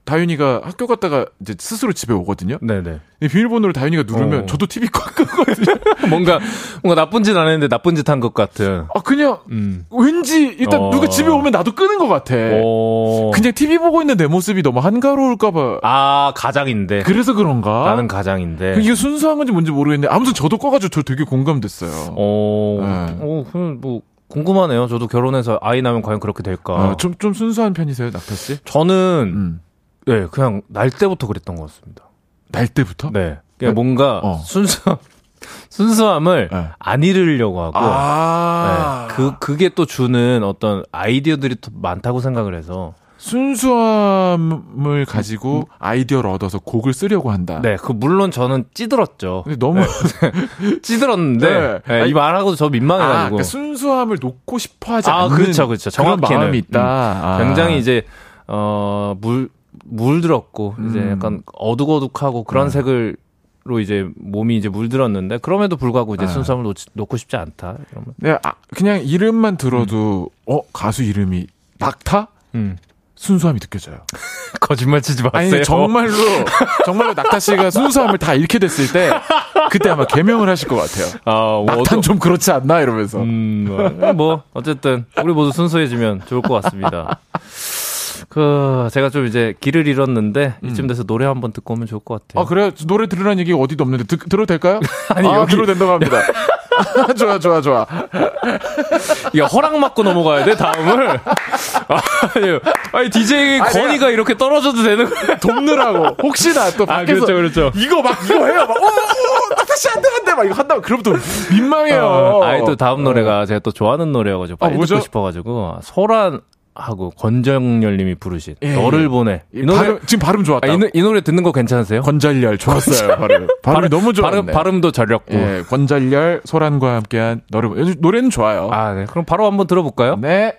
다윤이가 학교 갔다가 이제 스스로 집에 오거든요. 네네. 이 비밀번호를 다윤이가 누르면 어. 저도 TV 꽉 끄거든요. 뭔가 뭔가 나쁜 짓 안 했는데 나쁜 짓 한 것 같은. 아 그냥 음. 왠지 일단 어. 누가 집에 오면 나도 끄는 것 같아. 오. 그냥 TV 보고 있는 내 모습이 너무 한가로울까봐 아 가장인데. 그래서 그런가? 나는 가장인데. 이게 순수한 건지 뭔지 모르겠는데 아무튼 저도 꺼가지고 저 되게 공감됐어요. 어, 네. 어, 그럼 뭐 궁금하네요. 저도 결혼해서 아이 나면 과연 그렇게 될까? 어, 좀, 좀 순수한 편이세요, 낙타 씨? 저는 음. 네 그냥 날 때부터 그랬던 것 같습니다. 날 때부터? 네, 그냥 뭔가 어. 순수 순수함을 네. 안 잃으려고 하고. 아. 네, 그 그게 또 주는 어떤 아이디어들이 또 많다고 생각을 해서 순수함을 가지고 아이디어를 얻어서 곡을 쓰려고 한다. 네, 그 물론 저는 찌들었죠. 근데 너무 찌들었는데 네. 네, 이 말하고도 저 아, 민망해가지고 그러니까 순수함을 놓고 싶어 하지 아, 않는 그렇죠, 그렇죠. 그런 정확히는. 마음이 있다. 아. 굉장히 이제 어물 물들었고 이제 음. 약간 어둑어둑하고 그런 네. 색을 로 이제 몸이 이제 물들었는데 그럼에도 불구하고 이제 네. 순수함을 놓치, 놓고 싶지 않다 이러면 내가 아, 그냥 이름만 들어도 어 가수 이름이 낙타 음. 순수함이 느껴져요. 거짓말 치지 마세요. 아니 정말로 정말로 낙타 씨가 순수함을 다 잃게 됐을 때 그때 아마 개명을 하실 것 같아요. 아, 뭐 낙타는 어떠- 좀 그렇지 않나 이러면서. 음, 뭐, 뭐 어쨌든 우리 모두 순수해지면 좋을 것 같습니다. 그 제가 좀 이제 길을 잃었는데 이쯤 돼서 노래 한번 듣고 오면 좋을 것 같아요. 아 그래 노래 들으라는 얘기 어디도 없는데 듣, 들어도 될까요? 아니, 아, 여기- 들어도 된다고 합니다. 좋아 좋아 좋아. 이게 허락 맡고 넘어가야 돼 다음을. 아니, 아니 DJ 아니, 건이가 이렇게 떨어져도 되는 거야? 돕느라고 혹시나 또아 밖에서 그렇죠 그렇죠. 이거 막 이거 해요 막 어 어 다시 안돼 안돼 막 이거 한다고 그럼 또 민망해요. 아이 또 다음 노래가 제가 또 좋아하는 노래여가지고 빨리 어, 뭐죠? 듣고 싶어가지고 소란 하고 권정열님이 부르신 예, 너를 예. 보내 이이 노래 발음, 지금 발음 좋았다. 아, 이, 노- 이 노래 듣는 거 괜찮으세요? 권절열 좋았어요 발음. 발음이 너무 좋았네. 발음 발음도 잘렸고. 예, 권절열 소란과 함께한 너를 보- 노래는 좋아요. 아 네. 그럼 바로 한번 들어볼까요? 네.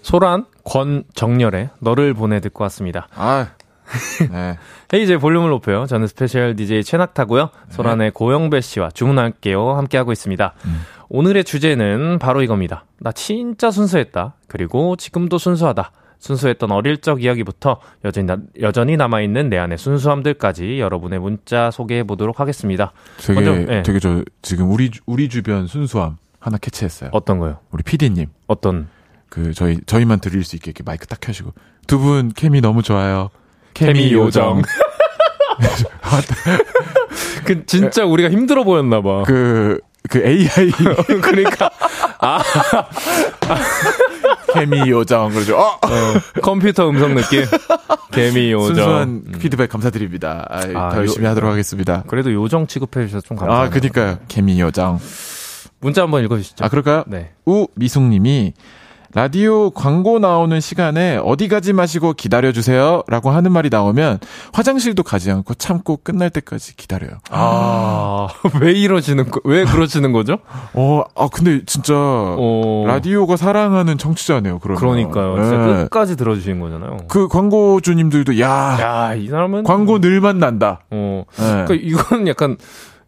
소란 권정열의 너를 보네 듣고 왔습니다. 아. 네. 헤이즈의 볼륨을 높여요. 저는 special DJ 최낙타고요. 소란의 고영배 씨와 주문할게요. 함께하고 있습니다. 오늘의 주제는 바로 이겁니다. 나 진짜 순수했다. 그리고 지금도 순수하다. 순수했던 어릴 적 이야기부터 여전히, 나- 여전히 남아있는 내 안의 순수함들까지 여러분의 문자 소개해 보도록 하겠습니다. 되게 먼저, 예. 되게 저 지금 우리 주- 우리 주변 순수함 하나 캐치했어요. 어떤 거요? 우리 PD님 어떤 그 저희 저희만 들릴 수 있게 이렇게 마이크 딱 켜시고 두 분 케미 너무 좋아요. 케미, 케미 요정. 요정. 그 진짜 우리가 힘들어 보였나 봐. 그, 그 AI 그러니까 아 케미 요정 그러죠. 어! 컴퓨터 음성 느낌. 개미 요정. 순수한 음. 피드백 감사드립니다. 아, 아, 더 열심히 요- 하도록 하겠습니다. 그래도 요정 취급해 주셔서 좀 감사합니다. 아, 그니까요. 케미 요정. 문자 한번 읽어주시죠. 아, 그럴까요? 네. 우 미숙님이 라디오 광고 나오는 시간에 어디 가지 마시고 기다려주세요. 라고 하는 말이 나오면 화장실도 가지 않고 참고 끝날 때까지 기다려요. 아, 왜 이러시는 거, 왜 그러시는 거죠? 어, 아, 근데 진짜 어, 라디오가 사랑하는 청취자네요, 그러면. 그러니까요. 진짜 네. 끝까지 들어주신 거잖아요. 그 광고주님들도, 야, 야, 이 사람은. 광고 늘만 난다. 어. 네. 그러니까 이건 약간,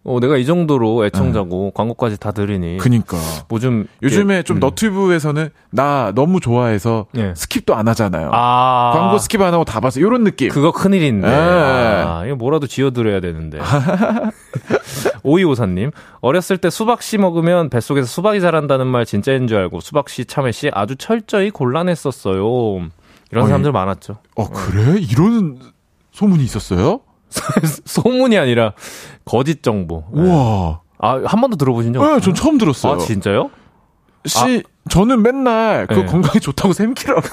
어, 내가 이 정도로 애청자고 광고까지 다 들으니. 그니까. 뭐 좀. 요즘에 좀 음. 너튜브에서는 나 너무 좋아해서 예. skip도 안 하잖아요. 아. 광고 skip 안 하고 다 봤어. 요런 느낌. 그거 큰일인데. 예. 아, 이거 뭐라도 지어드려야 되는데. 오이오사님, 어렸을 때 수박씨 먹으면 뱃속에서 수박이 자란다는 말 진짜인 줄 알고 수박씨, 참외씨 아주 철저히 골라냈었어요. 이런 어이. 사람들 많았죠. 어, 그래? 이런 소문이 있었어요? 소문이 아니라 거짓 정보. 우와. 아, 한 번도 들어보신 적 네, 없어요? 전 처음 들었어요. 아, 진짜요? 씨, 저는 맨날 그 네. 건강에 좋다고 샘키라고.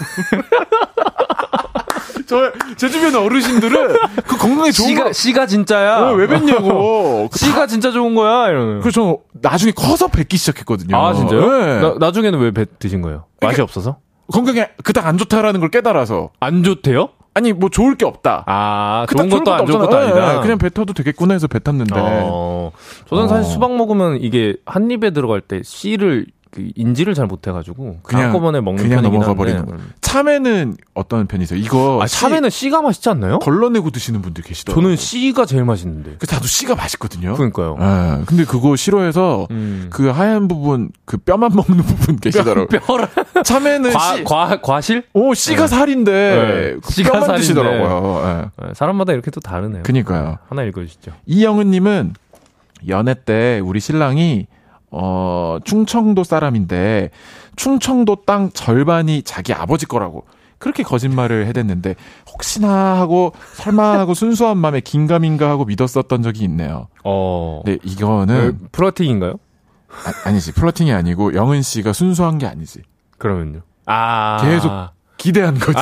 저, 제 주변 어르신들은 그 건강에 좋은 씨가, 거, 씨가 진짜야. 어, 왜 뵀냐고. 그 씨가 진짜 좋은 거야. 이러는. 그래서 저 나중에 커서 뵙기 시작했거든요. 아, 진짜요? 네. 나, 나중에는 왜 배, 드신 거예요? 맛이 그러니까- 없어서? 건강에 그닥 안 좋다라는 걸 깨달아서. 안 좋대요? 아니, 뭐 좋을 게 없다. 아, 그닥 좋은 것도 안 좋은 것도 없잖아. 아니다. 네, 그냥 뱉어도 되겠구나 해서 뱉었는데. 어, 저는 사실 어. 수박 먹으면 이게 한 입에 들어갈 때 씨를 그 인지를 잘 못해가지고 그냥- 한꺼번에 먹는 그냥 넘어가. 버리는 거. 참외는 어떤 편이세요? 이거 아, 씨 참외는 씨가 맛있지 않나요? 걸러내고 드시는 분들 계시더라고요. 저는 씨가 제일 맛있는데. 그 나도 씨가 맛있거든요. 그러니까요. 예, 근데 그거 싫어해서 음. 그 하얀 부분 그 뼈만 먹는 부분 계시더라고요. 뼈를 참외는 과, 씨, 과 과실? 오 씨가 네. 살인데 네. 그 씨가 뼈만 살인데. 드시더라고요. 예. 네, 사람마다 이렇게 또 다르네요. 그니까요. 하나 읽어주시죠. 이영은님은 연애 때 우리 신랑이 어 충청도 사람인데 충청도 땅 절반이 자기 아버지 거라고 그렇게 거짓말을 해댔는데 혹시나 하고 설마 하고 순수한 마음에 긴가민가 하고 믿었었던 적이 있네요. 어. 근데 이거는 네, 플러팅인가요? 아, 니지 플러팅이 아니고 영은 씨가 순수한 게 아니지. 그러면요. 아. 계속 기대한 거지.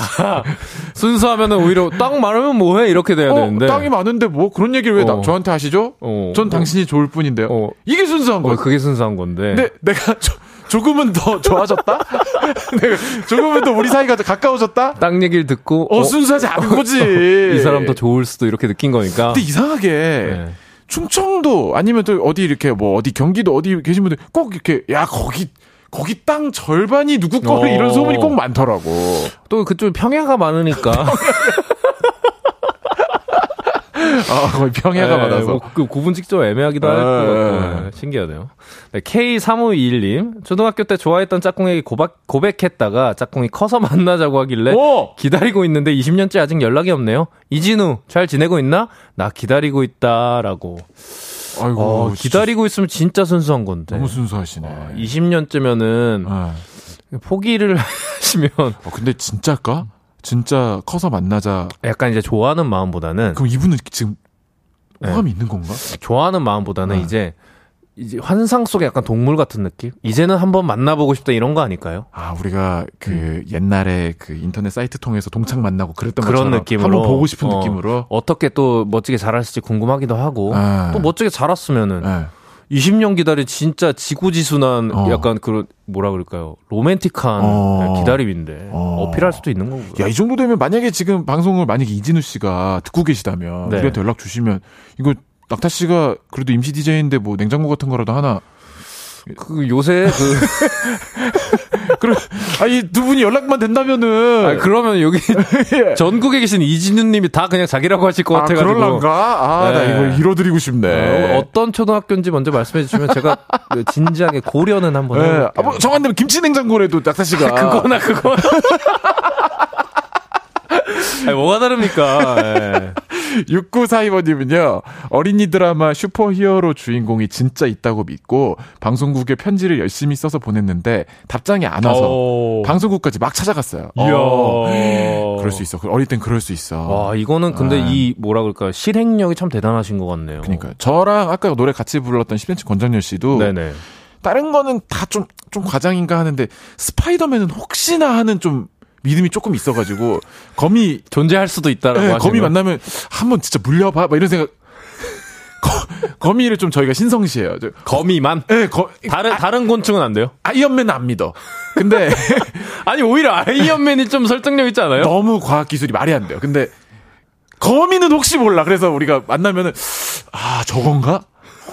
순수하면은 오히려 땅 많으면 뭐해? 이렇게 돼야 어, 되는데. 땅이 많은데 뭐 그런 얘기를 왜 나, 어. 저한테 하시죠? 어. 전 당신이 좋을 뿐인데요. 어. 이게 순수한 어, 거예요. 그게 순수한 건데. 근데 내가 조, 조금은 더 좋아졌다? 내가 조금은 더 우리 사이가 더 가까워졌다? 땅 얘기를 듣고 어, 순수하지 않은 거지. 이 사람 더 좋을 수도 이렇게 느낀 거니까. 근데 이상하게 네. 충청도 아니면 또 어디 이렇게 뭐 어디 경기도 어디 계신 분들 꼭 이렇게 야 거기 거기 땅 절반이 누구 어. 이런 소문이 꼭 많더라고. 또 그쪽 평야가 많으니까. 아 거의 평야가 네, 많아서. 뭐 그 구분 직접 애매하기도 네, 하고 네. 네, 신기하네요. 네, K3521님 초등학교 때 좋아했던 짝꿍에게 고백, 고백했다가 짝꿍이 커서 만나자고 하길래 어! 기다리고 있는데 20년째 아직 연락이 없네요. 이진우 잘 지내고 있나? 나 기다리고 있다 라고. 아이고 어, 기다리고 있으면 진짜 순수한 건데. 너무 순수하시네. 어, 20년째면은 어. 포기를 하시면 어, 근데 진짜일까? 진짜 커서 만나자. 약간 이제 좋아하는 마음보다는 그럼 이분은 지금 네. 호감이 있는 건가? 좋아하는 마음보다는 네. 이제 이제 환상 속의 약간 동물 같은 느낌? 이제는 한번 만나보고 싶다 이런 거 아닐까요? 아, 우리가 그 옛날에 그 인터넷 사이트 통해서 동창 만나고 그랬던 음. 그런 느낌으로 한번 보고 싶은 어, 느낌으로. 어떻게 또 멋지게 자랐을지 궁금하기도 하고 아. 또 멋지게 자랐으면은 네. 20년 기다린 진짜 지구지순한 어. 약간 그런 뭐라 그럴까요? 로맨틱한 어. 기다림인데 어. 어. 필할 수도 있는 거고요. 야, 이 정도 되면 만약에 지금 방송을 만약에 이진우 씨가 듣고 계시다면 네. 우리한테 연락 주시면 이거 낙타 씨가 그래도 임시 DJ인데 뭐 냉장고 같은 거라도 하나 그 요새 그 그럼 아니 두 분이 연락만 된다면은 아, 그러면 여기 예. 전국에 계신 이진우님이 다 그냥 자기라고 하실 것 아, 같아가지고 그럴란가? 아, 나 네. 이거 잃어드리고 싶네. 어, 어떤 초등학교인지 먼저 말씀해 주시면 제가 그 진지하게 고려는 한번 예. 해볼게요. 아, 뭐 정한 대면 김치 냉장고라도 낙타 씨가 그거나 그거. 아니, 뭐가 다릅니까? 예. 6942번님은요, 어린이 드라마 슈퍼 히어로 주인공이 진짜 있다고 믿고, 방송국에 편지를 열심히 써서 보냈는데, 답장이 안 와서, 오. 방송국까지 막 찾아갔어요. 이야. 어, 그럴 수 있어. 어릴 땐 그럴 수 있어. 와, 이거는 근데 아. 이 뭐라 그럴까요? 실행력이 참 대단하신 것 같네요. 그러니까요. 저랑 아까 노래 같이 불렀던 10cm 권정열 씨도, 네네. 다른 거는 다 좀, 좀 과장인가 하는데, 스파이더맨은 혹시나 하는 좀, 믿음이 조금 있어가지고, 거미, 존재할 수도 있다라고 네, 하시는 거미 거. 만나면 한번 진짜 물려봐 막 이런 생각 거, 거미를 좀 저희가 신성시해요. 저, 거미만. 네, 거, 다른 다른 곤충은 안 돼요? 아이언맨은 안 믿어. 근데 아니, 오히려 아이언맨이 좀 설득력 있지 않아요? 너무 과학 기술이 말이 안 돼요. 근데 거미는 혹시 몰라. 그래서 우리가 만나면은 아 저건가?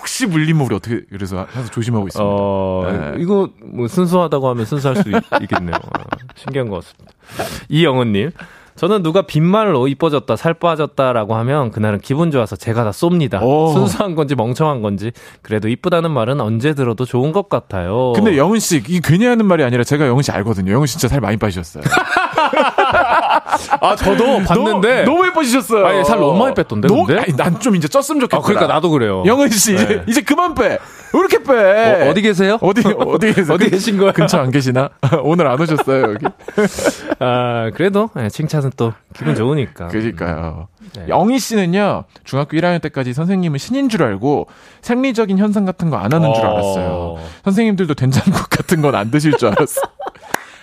혹시 물리면 우리 어떻게 그래서 항상 조심하고 있습니다. 어, 네. 이거 뭐 순수하다고 하면 순수할 수 있, 겠네요 신기한 것 같습니다. 이영은님. 저는 누가 빈말로 이뻐졌다, 살 빠졌다라고 하면 그날은 기분 좋아서 제가 다 쏩니다. 오. 순수한 건지 멍청한 건지 그래도 이쁘다는 말은 언제 들어도 좋은 것 같아요. 근데 영은 씨, 이 괜히 하는 말이 아니라 제가 영은 씨 알거든요. 영은 씨 진짜 살 많이 빠지셨어요. 아 저도 봤는데 너무, 너무 예뻐지셨어요. 아니, 살 너무 많이 뺐던데, 근데? 난 좀 이제 쪘으면 좋겠다. 아, 그러니까 나도 그래요. 영은 씨 이제, 네. 이제 그만 빼. 왜 이렇게 빼? 어, 디 계세요? 어디 어디 계세요? 어디 계신 거예요? 근처 안 계시나? 오늘 안 오셨어요 여기? 아 그래도 네, 칭찬은 또 기분 좋으니까. 그러니까요. 네. 영희 씨는요 중학교 1학년 때까지 선생님은 신인 줄 알고 생리적인 현상 같은 거 안 하는 줄 어. 알았어요. 선생님들도 된장국 같은 건 안 드실 줄 알았어.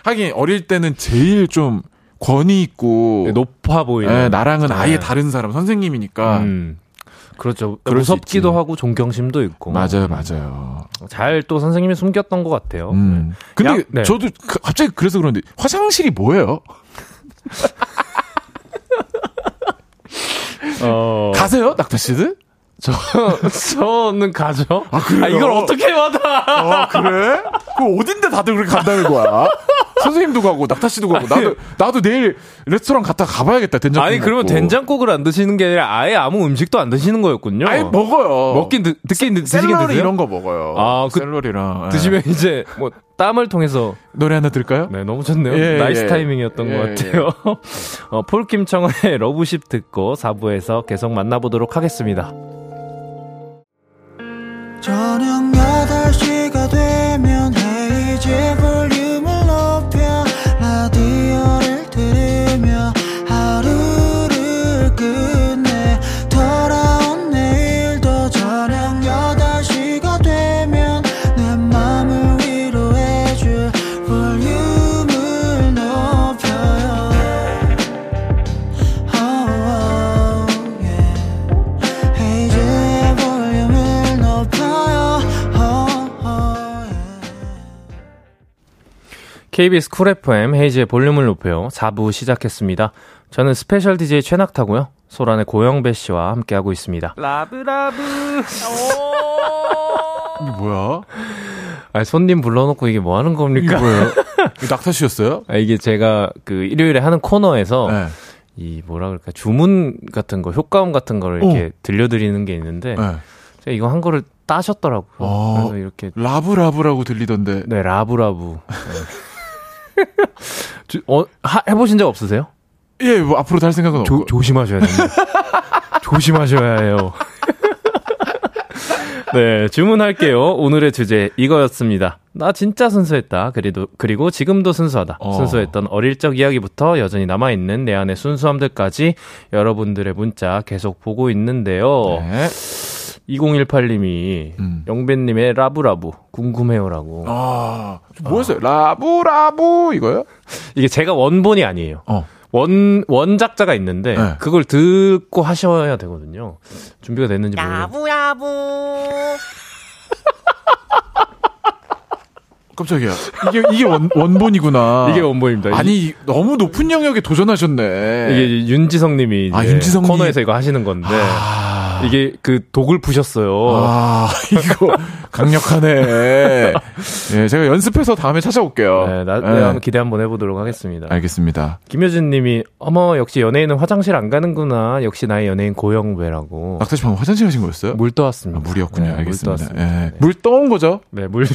하긴 어릴 때는 제일 좀 권위 있고 네, 높아 보이는. 예, 나랑은 아예 네. 다른 사람 선생님이니까 음. 그렇죠. 무섭기도. 하고 존경심도 있고. 맞아요 맞아요. 잘 또 선생님이 숨겼던 것 같아요. 음. 근데 야, 네. 저도 그- 갑자기 그래서 그런데 화장실이 뭐예요? 어, 가세요 낙타 씨들? 저, 저는 가죠. 아, 그래요? 이걸 어떻게 받아? 아 그래? 그 어딘데 다들 그렇게 간다는 거야? 선생님도 가고 낙타 씨도 가고 나도 나도 내일 레스토랑 갔다 가봐야겠다 된장국 아니, 그러면 먹고. 된장국을 안 드시는 게 아니라 아예 아무 음식도 안 드시는 거였군요. 아니 먹어요. 먹긴, 드, 듣긴, 드- 드시긴 샐러리 드세요? 이런 거 먹어요. 아, 그- 샐러리랑 예. 드시면 이제 뭐 땀을 통해서 노래 하나 들을까요? 네 너무 좋네요. 예, nice 예. 타이밍이었던 예, 것 같아요. 어, 폴킴 청하의 Loveship 듣고 4부에서 계속 만나보도록 하겠습니다. 저녁 8시가 되면 헤이즈 볼륨 KBS 쿨 FM 헤이즈의 볼륨을 높여요. 4부 시작했습니다. 저는 special DJ 최낙타고요. 소란의 고영배 씨와 함께하고 있습니다. 라브라브. 이게 뭐야? 아 손님 불러놓고 이게 뭐 하는 이게 겁니까? 뭐예요? 이거 낙타 씨였어요? 아, 이게 제가 그 일요일에 하는 코너에서 네. 이 뭐라 그럴까 주문 같은 거 효과음 같은 거를 이렇게 들려드리는 게 있는데 네. 제가 이거 한 거를 따셨더라고요. 어. 그래서 이렇게 라브라브라고 들리던데. 네 라브라브. 네. 주- 어, 하- 해보신 적 없으세요? 예, 뭐 앞으로 할 생각은 조, 없고. 조심하셔야 됩니다. 조심하셔야 해요. 네, 주문할게요. 오늘의 주제 이거였습니다. 나 진짜 순수했다. 그리고 그리고 지금도 순수하다. 어. 순수했던 어릴 적 이야기부터 여전히 남아 있는 내 안의 순수함들까지 여러분들의 문자 계속 보고 있는데요. 네. 2018님이 음. 영배님의 라브라브 궁금해요라고. 아, 뭐였어요? 라브라브 이거요? 이게 제가 원본이 아니에요. 어. 원 원작자가 있는데 네. 그걸 듣고 하셔야 되거든요. 준비가 됐는지 모르겠어요. 깜짝이야. 이게 이게 원 원본이구나. 이게 원본입니다. 아니 너무 높은 영역에 도전하셨네. 이게 윤지성님이 아, 이제 윤지성님. 코너에서 이거 하시는 건데 아, 이게 그 독을 푸셨어요. 아 이거 강력하네. 예, 제가 연습해서 다음에 찾아올게요. 네, 나, 예. 네, 한번 기대 한번 해보도록 하겠습니다. 알겠습니다. 김효진 님이 어머 역시 연예인은 화장실 안 가는구나. 역시 나의 연예인 고영배라고. 낙타 씨 방금 화장실 가신 거였어요? 물 떠왔습니다. 아, 물이었군요. 네, 물 알겠습니다. 떠왔습니다. 예. 물 떠온 거죠? 네, 물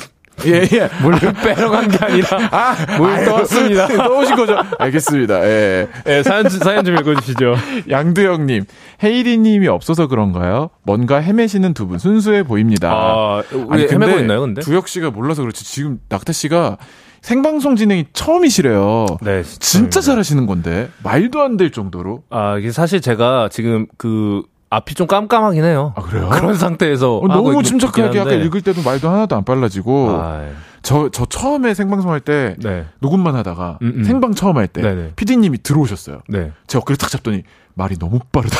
예, 예. 물을 빼러 간 게 아니라 아, 물 아유, 떠왔습니다. 떠오신 거죠? 알겠습니다. 예. 네, 사연 주- 사연 좀 읽어주시죠. 양두영님, 헤이리님이 없어서 그런가요? 뭔가 헤매시는 두 분 순수해 보입니다. 아, 근데 헤매고 있나요, 근데? 두혁 씨가 몰라서 그렇지 지금 낙타 씨가 생방송 진행이 처음이시래요. 네, 진짜 잘하시는 건데 말도 안 될 정도로. 아, 이게 사실 제가 지금 그 앞이 좀 깜깜하긴 해요. 아 그래요? 그런 상태에서 어, 너무 침착하게 아까. 읽을 때도 말도 하나도 안 빨라지고 아, 저, 저 처음에 생방송 할때 네. 녹음만 하다가 음, 음. 생방 처음 할때 네네. PD님이 들어오셨어요. 네. 제 어깨를 탁 잡더니 말이 너무 빠르다.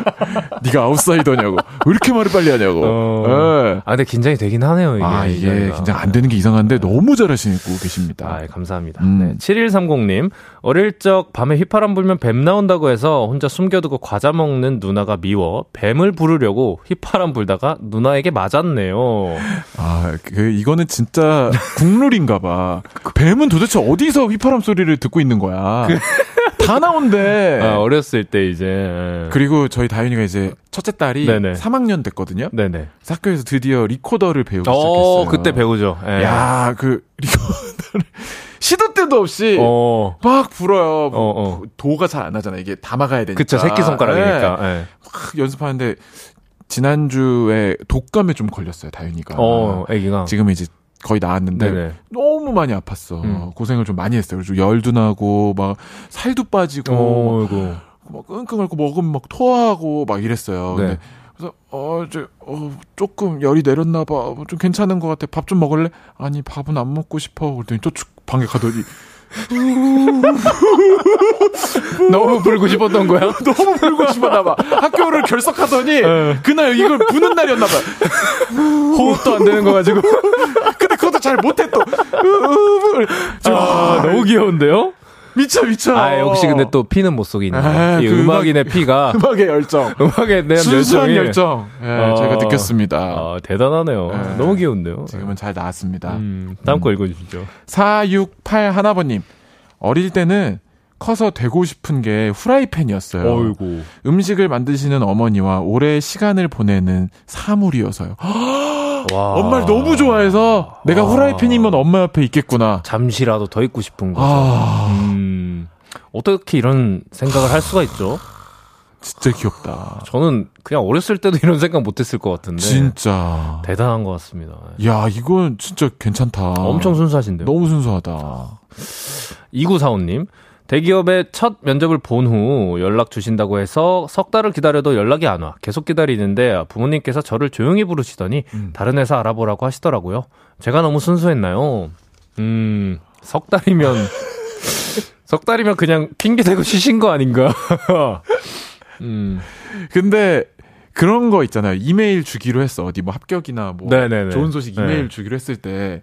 네가 아웃사이더냐고. 왜 이렇게 말을 빨리 하냐고. 어. 예. 아, 근데 긴장이 되긴 하네요, 이게. 아, 이게. 긴장 안 되는 게 이상한데 너무 잘하시고 계십니다. 아, 예, 감사합니다. 음. 네, 7130님. 어릴 적 밤에 휘파람 불면 뱀 나온다고 해서 혼자 숨겨두고 과자 먹는 누나가 미워 뱀을 부르려고 휘파람 불다가 누나에게 맞았네요. 아, 그, 이거는 진짜 국룰인가 봐. 뱀은 도대체 어디서 휘파람 소리를 듣고 있는 거야. 다 나온대. 아, 어렸을 때 이제. 예. 그리고 저희 다윤이가 이제 첫째 딸이 네네. 3학년 됐거든요. 네네. 학교에서 드디어 리코더를 배우기 어, 시작했어요. 그때 배우죠. 예. 야, 그 리코더를 시도 때도 없이 어. 막 불어요. 어, 어. 도가 잘 안 나잖아. 이게 담아가야 되니까. 그쵸, 새끼 손가락이니까. 네. 예. 막 연습하는데 지난주에 독감에 좀 걸렸어요, 다윤이가. 어, 애기가. 지금 이제 거의 나았는데 네네. 너무 많이 아팠어. 음. 고생을 좀 많이 했어요. 그래서 열도 나고 막 살도 빠지고 어이구. 막 끙끙 앓고 먹으면 막 토하고 막 이랬어요. 네. 근데 그래서 어 이제 어 조금 열이 내렸나 봐. 뭐좀 괜찮은 것 같아. 밥 좀 먹을래? 아니 밥은 안 먹고 싶어. 그랬더니 또쭉 방에 가더니 너무 불고 싶었던 거야? 너무 불고 싶었나 봐. 학교를 결석하더니 그날 이걸 부는 날이었나 봐. 호흡도 안 되는 거 가지고. 근데 그것도 잘 또. 아, 너무 귀여운데요? 미쳐 미쳐. 아, 역시 근데 또 피는 못 속이네. 아, 이그 음악인의 피가. 음악의 열정. 음악에 대한 순수한. 열정. 예, 어. 제가 느꼈습니다. 아, 대단하네요. 네. 너무 귀여운데요. 지금은 잘 나왔습니다. 음, 다음 거 읽어주시죠. 468 하나버님. 어릴 때는 커서 되고 싶은 게 후라이팬이었어요. 어이구. 음식을 만드시는 어머니와 오래 시간을 보내는 사물이어서요. 와. 엄마를 너무 좋아해서 내가 와. 후라이팬이면 엄마 옆에 있겠구나. 잠시라도 더 있고 싶은 거죠. 아, 음, 어떻게 이런 생각을 할 수가 있죠? 진짜 귀엽다. 저는 그냥 어렸을 때도 이런 생각 못 했을 것 같은데. 진짜. 대단한 것 같습니다. 야, 이건 진짜 괜찮다. 엄청 순수하신데요. 너무 순수하다. 2945님. 대기업에 첫 면접을 본 후 연락 주신다고 해서 석 달을 기다려도 연락이 안 와. 계속 기다리는데 부모님께서 저를 조용히 부르시더니 음. 다른 회사 알아보라고 하시더라고요. 제가 너무 순수했나요? 음, 석 달이면, 석 달이면 그냥 핑계대고 쉬신 거 아닌가? 음, 근데 그런 거 있잖아요. 이메일 주기로 했어. 어디 뭐 합격이나 뭐 네네네. 좋은 소식 네. 이메일 주기로 했을 때,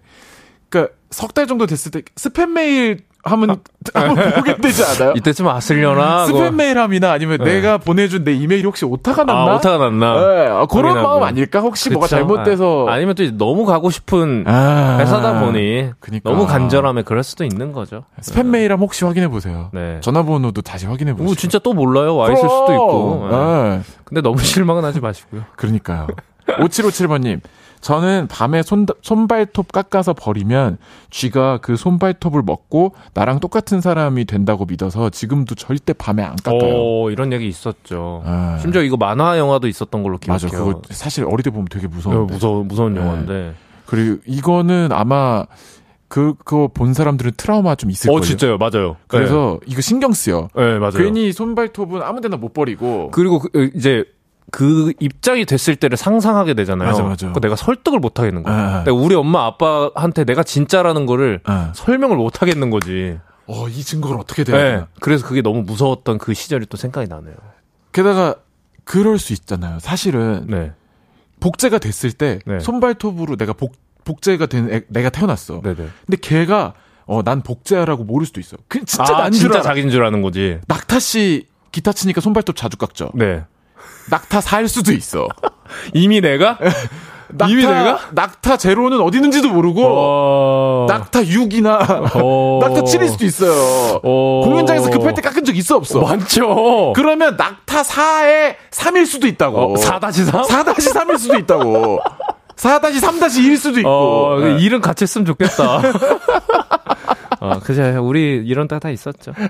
그러니까 석 달 정도 됐을 때 스팸 메일 하면 한번 보게 되지 않아요? 이때쯤 왔으려나? 하고. 스팸 메일함이나 아니면 네. 내가 보내준 내 이메일이 혹시 오타가 났나? 아, 오타가 났나? 네, 아, 그런 확인하고. 마음 아닐까? 혹시 뭐가 그쵸? 잘못돼서 아, 아니면 또 이제 너무 가고 싶은 아, 회사다 보니 그니까. 너무 간절함에 그럴 수도 있는 거죠. 스팸 메일함 혹시 확인해 보세요. 네. 전화번호도 다시 확인해 보세요. 오, 진짜 또 몰라요. 와 있을 수도 있고. 네. 네. 근데 너무 실망은 하지 마시고요. 그러니까요. 5757번님. 저는 밤에 손, 손발톱 깎아서 버리면 쥐가 그 손발톱을 먹고 나랑 똑같은 사람이 된다고 믿어서 지금도 절대 밤에 안 깎아요. 오, 이런 얘기 있었죠. 아, 심지어 이거 만화 영화도 있었던 걸로 맞아. 기억해요. 그거 사실 어릴 때 보면 되게 어, 무서운 네. 영화인데. 그리고 이거는 아마 그, 그거 본 사람들은 트라우마 좀 있을 어, 거예요. 진짜요. 맞아요. 그래서 이거 신경 쓰여. 네, 네, 맞아요. 괜히 손발톱은 아무 데나 못 버리고. 그리고 그, 이제 그 입장이 됐을 때를 상상하게 되잖아요. 맞아, 맞아. 그 내가 설득을 못 하겠는 거야. 아. 근데 우리 엄마 아빠한테 내가 진짜라는 거를 아. 설명을 못 하겠는 거지. 어, 이 증거를 어떻게 돼야 네. 되나. 그래서 그게 너무 무서웠던 그 시절이 또 생각이 나네요. 게다가 그럴 수 있잖아요. 사실은 네. 복제가 됐을 때 네. 손발톱으로 내가 복, 복제가 된 애, 내가 태어났어. 네네. 근데 걔가 어, 난 복제라고 모를 수도 있어. 그 진짜 아, 난줄 진짜. 자기인 줄 아는 거지. 낙타 씨 기타 치니까 손발톱 자주 깎죠. 네. 낙타 살 수도 있어. 이미 내가? 낙타, 이미 내가? 낙타 제로는 어디 있는지도 모르고 어. 낙타 6이나 어. 낙타 7일 수도 있어요. 어. 공연장에서 급할 때 깎은 적 있어 없어? 많죠. 그러면 낙타 4에 3일 수도 있다고. 어, 4-3? 4-3일 수도 있다고. 4-3-2일 수도 있고. 어, 네. 일은 같이 했으면 좋겠다. 어, 그죠. 우리 이런 때다 있었죠. 네.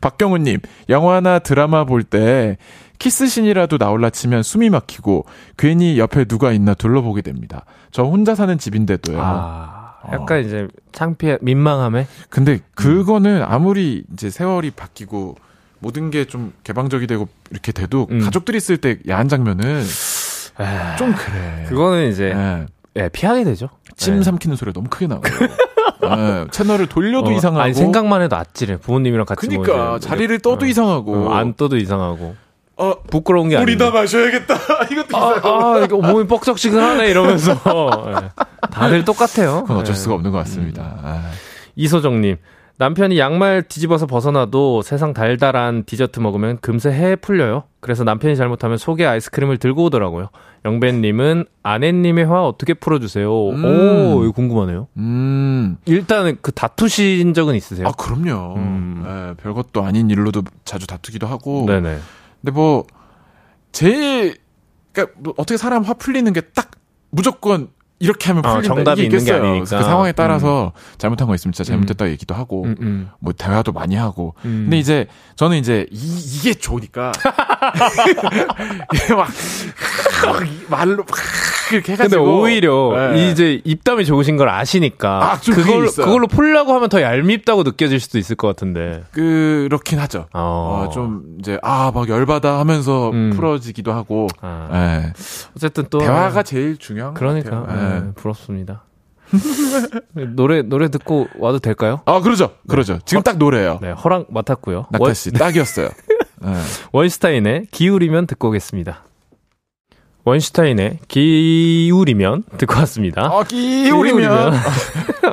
박경우님, 영화나 드라마 볼 때 키스신이라도 나올라 치면 숨이 막히고 괜히 옆에 누가 있나 둘러보게 됩니다. 저 혼자 사는 집인데도요. 아, 약간 이제 창피해, 민망함에? 근데 그거는 아무리 이제 세월이 바뀌고 모든 게 좀 개방적이 되고 이렇게 돼도 음. 가족들이 있을 때 야한 장면은 아, 좀 그래. 그거는 이제 예. 예, 피하게 되죠. 침 네. 삼키는 소리가 너무 크게 나와요. 예, 채널을 돌려도 어, 이상하고. 아니 생각만 해도 아찔해. 부모님이랑 같이 그니까 뭐 자리를 떠도 어, 이상하고. 어, 안 떠도 이상하고. 어, 부끄러운 게 아니고. 물이나 마셔야겠다. 이것도 아, 이상하고. 아, 이거 몸이 뻑적지근하네 이러면서 예. 다들 똑같아요. 그건 어쩔 예. 수가 없는 것 같습니다. 아. 이소정님. 남편이 양말 뒤집어서 벗어놔도 세상 달달한 디저트 먹으면 금세 해 풀려요. 그래서 남편이 잘못하면 속에 아이스크림을 들고 오더라고요. 영배님은 아내님의 화 어떻게 풀어주세요? 음. 오, 이거 궁금하네요. 음. 일단은 그 다투신 적은 있으세요? 아, 그럼요. 음. 예, 별것도 아닌 일로도 자주 다투기도 하고. 네네. 근데 뭐, 제일, 그니까, 뭐 어떻게 사람 화 풀리는 게 딱 무조건 이렇게 하면 아, 풀린다. 정답이 있는 게. 아니니까. 그 상황에 따라서 잘못한 거 있으면 진짜 잘못됐다 고 얘기도 하고, 음, 음. 뭐, 대화도 많이 하고. 음. 근데 이제, 저는 이제, 이, 이게 좋으니까. 이게 막, 막 말로, 막, 근데 해가지고. 오히려 네. 이제 입담이 좋으신 걸 아시니까 아, 그걸로 있어요. 그걸로 풀려고 하면 더 얄밉다고 느껴질 수도 있을 것 같은데. 그렇긴 하죠. 어. 어, 좀, 이제, 아, 막 열받아 하면서 음. 풀어지기도 하고. 아. 예. 어쨌든 또 대화가 제일 중요한 것 그러니까 같아요. 예. 네, 부럽습니다. 노래 노래 듣고 와도 될까요? 아, 그러죠. 그러죠. 지금 딱 노래예요. 네, 허락 맡았고요. 낙타 씨 딱이었어요. 예. 원슈타인의 기울이면 듣고 오겠습니다. 원슈타인의 기울이면 듣고 왔습니다. 아, 기울이면.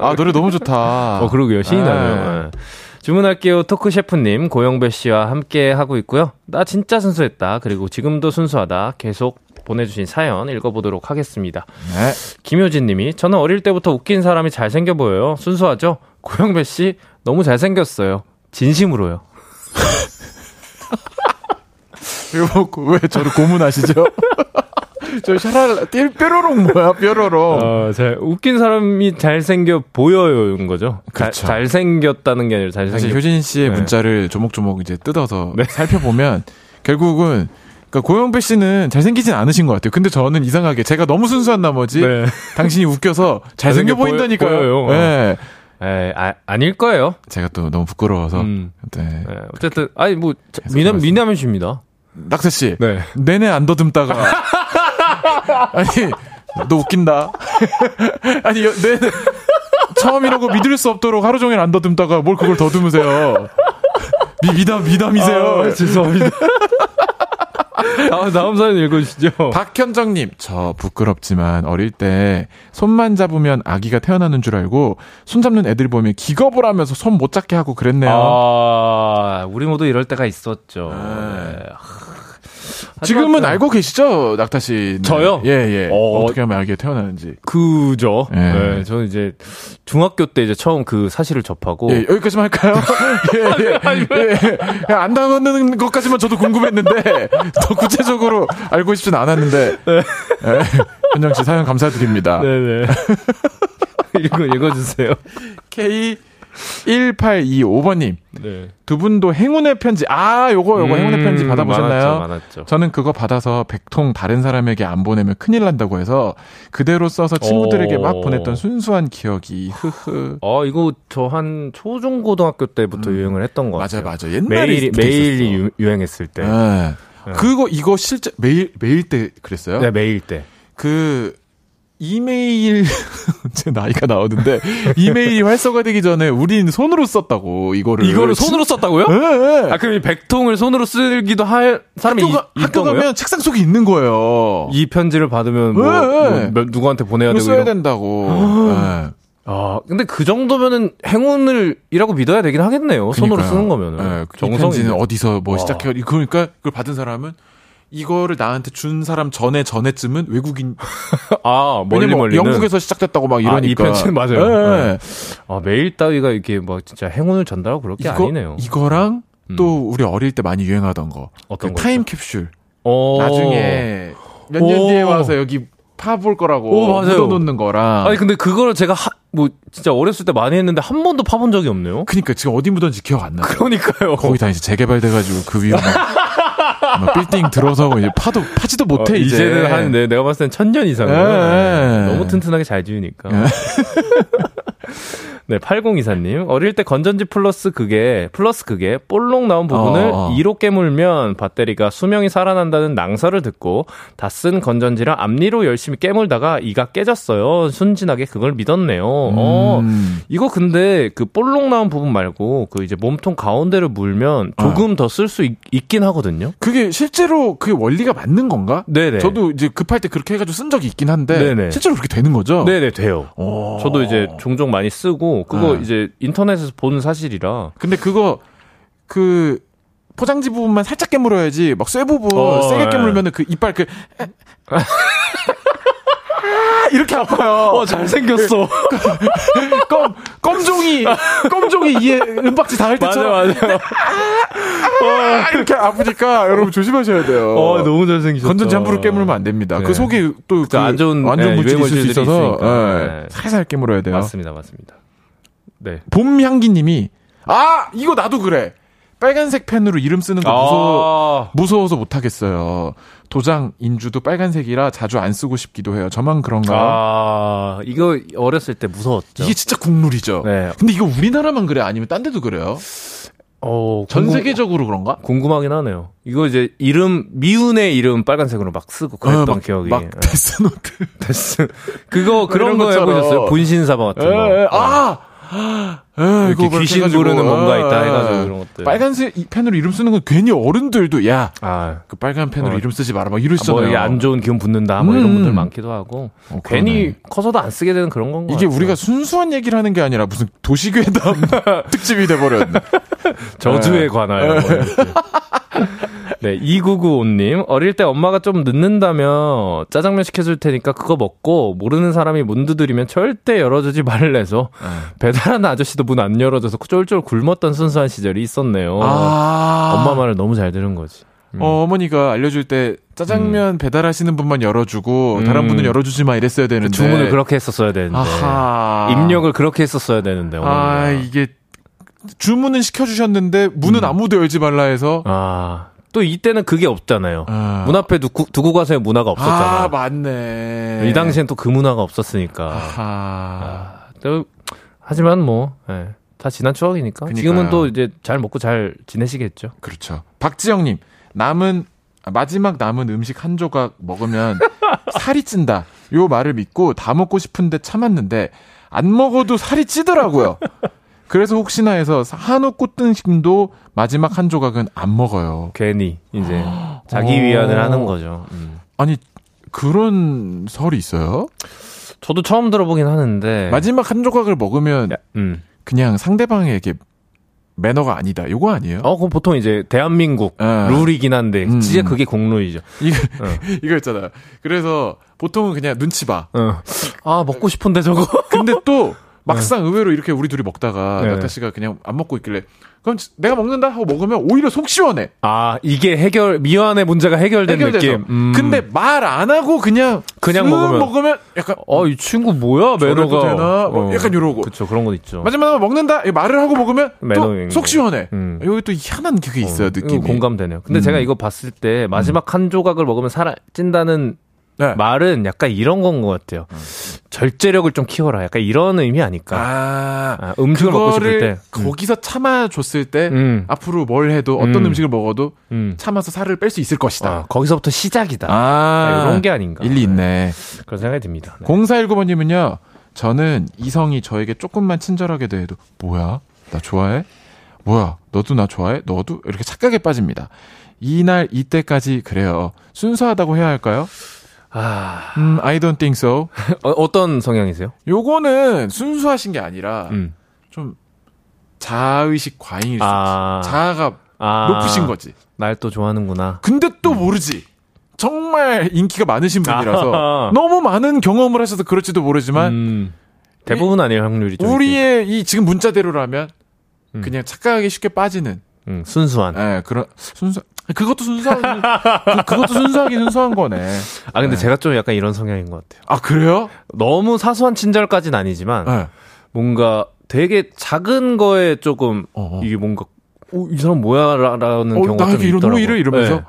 아, 노래 너무 좋다. 어, 그러게요. 신이 네. 나네요. 네. 주문할게요. 토크 셰프님, 고영배 씨와 함께 하고 있고요. 나 진짜 순수했다. 그리고 지금도 순수하다. 계속 보내주신 사연 읽어보도록 하겠습니다. 네. 김효진 님이, 저는 어릴 때부터 웃긴 사람이 잘생겨 보여요. 순수하죠? 고영배 씨, 너무 잘생겼어요. 진심으로요. 이거 왜 저를 고문하시죠? 저 샤랄라, 띠 뾰로롱 뭐야, 뾰로롱. 어, 잘, 웃긴 사람이 잘생겨 보여요인 거죠. 그렇죠. 잘, 잘생겼다는 게 아니라. 사실 효진 씨의 네. 문자를 조목조목 이제 뜯어서 살펴보면 결국은 그러니까 고영배 씨는 잘생기진 않으신 것 같아요. 근데 저는 이상하게 제가 너무 순수한 나머지 네. 당신이 웃겨서 잘생겨 보인다니까요. 보여요. 네. 에, 아, 아닐 거예요. 제가 또 너무 부끄러워서. 음. 네. 네, 어쨌든, 아니, 뭐, 자, 미남, 말씀- 미남이 씨입니다. 낙세 씨. 네. 내내 안 더듬다가 아니 너 웃긴다. 아니 여- 내 처음이라고 믿을 수 없도록 하루 종일 안 더듬다가 뭘 그걸 더듬으세요. 미, 미담 미담이세요. 아, 죄송합니다. 다음, 다음 사연 읽어주시죠. 박현정님, 저 부끄럽지만 어릴 때 손만 잡으면 아기가 태어나는 줄 알고 손 잡는 애들 보면 기겁을 하면서 손 못 잡게 하고 그랬네요. 아, 우리 모두 이럴 때가 있었죠. 네. 네. 지금은 하지만 알고 계시죠, 낙타 씨? 저요? 예, 예. 어, 어, 떻게 하면 아기가 태어나는지. 그죠. 예. 네. 저는 이제 중학교 때 이제 처음 그 사실을 접하고. 예, 여기까지만 할까요? 예, 예. 예. 예, 안 당하는 것까지만 저도 궁금했는데, 더 구체적으로 알고 싶진 않았는데, 예. 현정 씨 사연 감사드립니다. 네네. 읽어, 읽어주세요. K1825번님, 네. 두 분도 행운의 편지, 아, 요거, 요거 행운의 편지 음, 받아보셨나요? 많았죠, 많았죠. 저는 그거 받아서 백통 다른 사람에게 안 보내면 큰일 난다고 해서 그대로 써서 친구들에게 막 오. 보냈던 순수한 기억이, 흐흐. 어, 이거 저 한 초중고등학교 때부터 유행을 했던 것 맞아, 같아요. 맞아. 옛날에 메일이, 그게 메일이 있었어. 유, 유행했을 때. 예. 네. 그거 이거 실제 메일 메일 때 그랬어요? 네, 메일 때. 그 이메일 제 나이가 나오는데 이메일이 활성화되기 전에 우린 손으로 썼다고 이거를 이거를 손으로 썼다고요? 예, 예. 아, 그럼 이 백통을 손으로 쓰기도 할 사람이 학교, 가, 있, 학교 있던 거예요? 가면 책상 속에 있는 거예요. 이 편지를 받으면 뭐, 네, 뭐 네. 몇- 누구한테 보내야 이거 되고 써야 이런. 된다고. 예. 아, 근데 그 정도면은 행운을 이라고 믿어야 되긴 하겠네요. 손으로 그러니까요. 쓰는 거면은. 예, 이 정성이. 편지는 어디서 뭐 와. 시작해? 그러니까 그걸 받은 사람은 이거를 나한테 준 사람 전에 전에쯤은 외국인 아, 멀리 왜냐면 멀리는. 영국에서 시작됐다고 막 아, 이러니까. 이 편지는 맞아요. 예. 네. 아, 메일 따위가 이게 뭐 진짜 행운을 전달하고 그럴 게 이거 아니네요. 이거랑 음. 또 우리 어릴 때 많이 유행하던 거. 어떤 그 거죠? 타임 캡슐. 어. 나중에 몇년 오. 뒤에 와서 여기 파볼 거라고 오, 맞아요. 묻어놓는 거랑. 아니 근데 그거를 제가 하, 뭐 진짜 어렸을 때 많이 했는데 한 번도 파본 적이 없네요. 그니까 지금 어디 묻었는지 기억 안 나. 그러니까요. 거기 다 이제 재개발돼가지고 그 위에 막, 막 빌딩 들어서고 이제 파도 파지도 못해 어, 이제. 이제는 한 네, 내가 봤을 땐 천년 이상은 예. 너무 튼튼하게 잘 지으니까. 네, 8024님. 어릴 때 건전지 플러스 그게, 플러스 그게, 볼록 나온 부분을 어, 어. 이로 깨물면 배터리가 수명이 살아난다는 낭설을 듣고 다 쓴 건전지를 앞니로 열심히 깨물다가 이가 깨졌어요. 순진하게 그걸 믿었네요. 어, 음. 이거 근데 그 볼록 나온 부분 말고 그 이제 몸통 가운데를 물면 조금 더쓸 수 있긴 하거든요. 그게 실제로 그 원리가 맞는 건가? 네네. 저도 이제 급할 때 그렇게 해가지고 쓴 적이 있긴 한데 네네. 실제로 그렇게 되는 거죠? 네네, 돼요. 오. 저도 이제 종종 많이 쓰고 그거 네. 이제 인터넷에서 본 사실이라 근데 그거 그 포장지 부분만 살짝 깨물어야지 막 쇠 부분 어, 세게 예. 깨물면은 그 이빨 그 이렇게 아파요. 어, 잘생겼어. 껌 껌종이 껌종이 이에 은박지 닿을 맞아, 때처럼 맞아. 아, 이렇게 아프니까 여러분 조심하셔야 돼요. 어, 너무 잘생기셨다. 건전지 함부로 깨물면 안 됩니다. 네. 그 속에 또 그안 좋은, 완전 네, 물질이 있을 수 있어서. 예, 네. 살살 깨물어야 돼요. 맞습니다, 맞습니다. 네. 봄향기님이 아 이거 나도 그래. 빨간색 펜으로 이름 쓰는 거 무서워 아, 무서워서 못 하겠어요. 도장 인주도 빨간색이라 자주 안 쓰고 싶기도 해요. 저만 그런가요? 아, 이거 어렸을 때 무서웠죠. 이게 진짜 국룰이죠. 네. 근데 이거 우리나라만 그래 아니면 딴 데도 그래요? 어, 전 궁금- 세계적으로 그런가? 궁금하긴 하네요. 이거 이제 이름, 미운 애 이름 빨간색으로 막 쓰고 그랬던 어, 막, 기억이. 막 예. 데스노트. 데스. 그거, 그런 거. 해보셨어요? 분신사바 같은 거. 예, 예. 아! 에, 이렇게 이거 귀신 해가지고. 부르는 뭔가 있다 예, 해가지고 예. 그런 것들. 빨간색 이 펜으로 이름 쓰는 건 괜히 어른들도 야, 아, 그 빨간 펜으로 어. 이름 쓰지 마라 막 이러시잖아요. 뭐 이게 안 좋은 기운 붙는다 뭐 이런 음. 분들 많기도 하고 어, 괜히. 커서도 안 쓰게 되는 그런 건가 이게 우리가 순수한 얘기를 하는 게 아니라 무슨 도시괴담 특집이 돼버렸네. 저주에 네. 관하여 뭐 이렇게. 네 2995님 어릴 때 엄마가 좀 늦는다며 짜장면 시켜줄 테니까 그거 먹고 모르는 사람이 문 두드리면 절대 열어주지 말래서 네. 배달하는 아저씨도 문 안 열어줘서 쫄쫄 굶었던 순수한 시절이 있었네요 아. 엄마 말을 너무 잘 들은 거지 음. 어, 어머니가 알려줄 때 짜장면 배달하시는 분만 열어주고 음. 다른 분은 열어주지 마 이랬어야 되는데. 주문을 그렇게 했었어야 되는데 아하. 입력을 그렇게 했었어야 되는데 어머니가. 아, 이게 주문은 시켜주셨는데 문은 아무도 열지 말라 해서. 아, 또 이때는 그게 없잖아요. 아. 문 앞에 두고, 두고 가세요 문화가 없었잖아요. 아, 맞네. 이 당시엔 또 그 문화가 없었으니까. 아하. 아, 또, 하지만 뭐, 예, 다 지난 추억이니까. 그러니까요. 지금은 또 이제 잘 먹고 잘 지내시겠죠. 그렇죠. 박지영님, 남은, 마지막 남은 음식 한 조각 먹으면 살이 찐다. 요 말을 믿고 다 먹고 싶은데 참았는데, 안 먹어도 살이 찌더라고요. 그래서 혹시나 해서 한우 꽃등심도 마지막 한 조각은 안 먹어요. 괜히, 이제, 자기 어. 위안을 하는 거죠. 음. 아니, 그런 설이 있어요? 저도 처음 들어보긴 하는데. 마지막 한 조각을 먹으면 야, 음. 그냥 상대방에게 매너가 아니다. 요거 아니에요? 어, 그거 보통 이제 대한민국 아. 룰이긴 한데, 음. 진짜 그게 공룰이죠. 이거, 어. 이거 있잖아요. 그래서 보통은 그냥 눈치 봐. 어. 아, 먹고 싶은데 저거. 근데 또 막상 의외로 이렇게 우리 둘이 먹다가 네. 나타 씨가 그냥 안 먹고 있길래 그럼 내가 먹는다 하고 먹으면 오히려 속 시원해. 아, 이게 해결, 미완의 문제가 해결된 해결돼서. 느낌. 음. 근데 말 안 하고 그냥 그냥 쓱 먹으면. 먹으면 약간 어, 이 친구 뭐야, 매너가. 되나? 뭐 약간 요러고. 그쵸, 그런 건 있죠. 마지막에 먹는다 이 말을 하고 먹으면 또속 거. 시원해. 음. 여기 또 희한한 그게 있어요 어, 느낌이. 공감되네요. 근데 음. 제가 이거 봤을 때 마지막 한 조각을 먹으면 살아 찐다는 네. 말은 약간 이런 건 것 같아요. 절제력을 좀 키워라. 약간 이런 의미 아닐까. 아, 아, 음식을 먹고 싶을 때. 음. 거기서 참아줬을 때 음. 앞으로 뭘 해도 어떤 음. 음. 식을 먹어도 음. 참아서 살을 뺄 수 있을 것이다. 아, 거기서부터 시작이다. 아, 이런 게 아닌가. 일리 있네. 그런 생각이 듭니다. 네. 0419번님은요, 저는 이성이 저에게 조금만 친절하게 대해도, 뭐야? 나 좋아해? 뭐야? 너도 나 좋아해? 너도? 이렇게 착각에 빠집니다. 이날, 이때까지 그래요. 순수하다고 해야 할까요? 아, 음, I don't think so. 어, 어떤 성향이세요? 요거는 순수하신 게 아니라, 음. 좀, 자의식 과잉일 수 아. 있어. 자아가 아, 높으신 거지. 날 또 좋아하는구나. 근데 또 모르지. 정말 인기가 많으신 분이라서 아하. 너무 많은 경험을 하셔서 그럴지도 모르지만 음, 대부분 아닐 확률이 우리의 이 지금 문자대로라면 음. 그냥 착각하기 쉽게 빠지는 음, 순수한. 예 그런 순수 그것도 순수한 그, 그것도 순수하긴 순수한 거네. 아, 근데 네. 제가 좀 약간 이런 성향인 것 같아요. 아 그래요? 너무 사소한 친절까지는 아니지만, 예. 뭔가 되게 작은 거에 조금 어, 어. 이게 뭔가 어, 이 사람 뭐야라는 어, 경우가 좀 나에게 이런 있더라고요. 호의를 이러면서 네.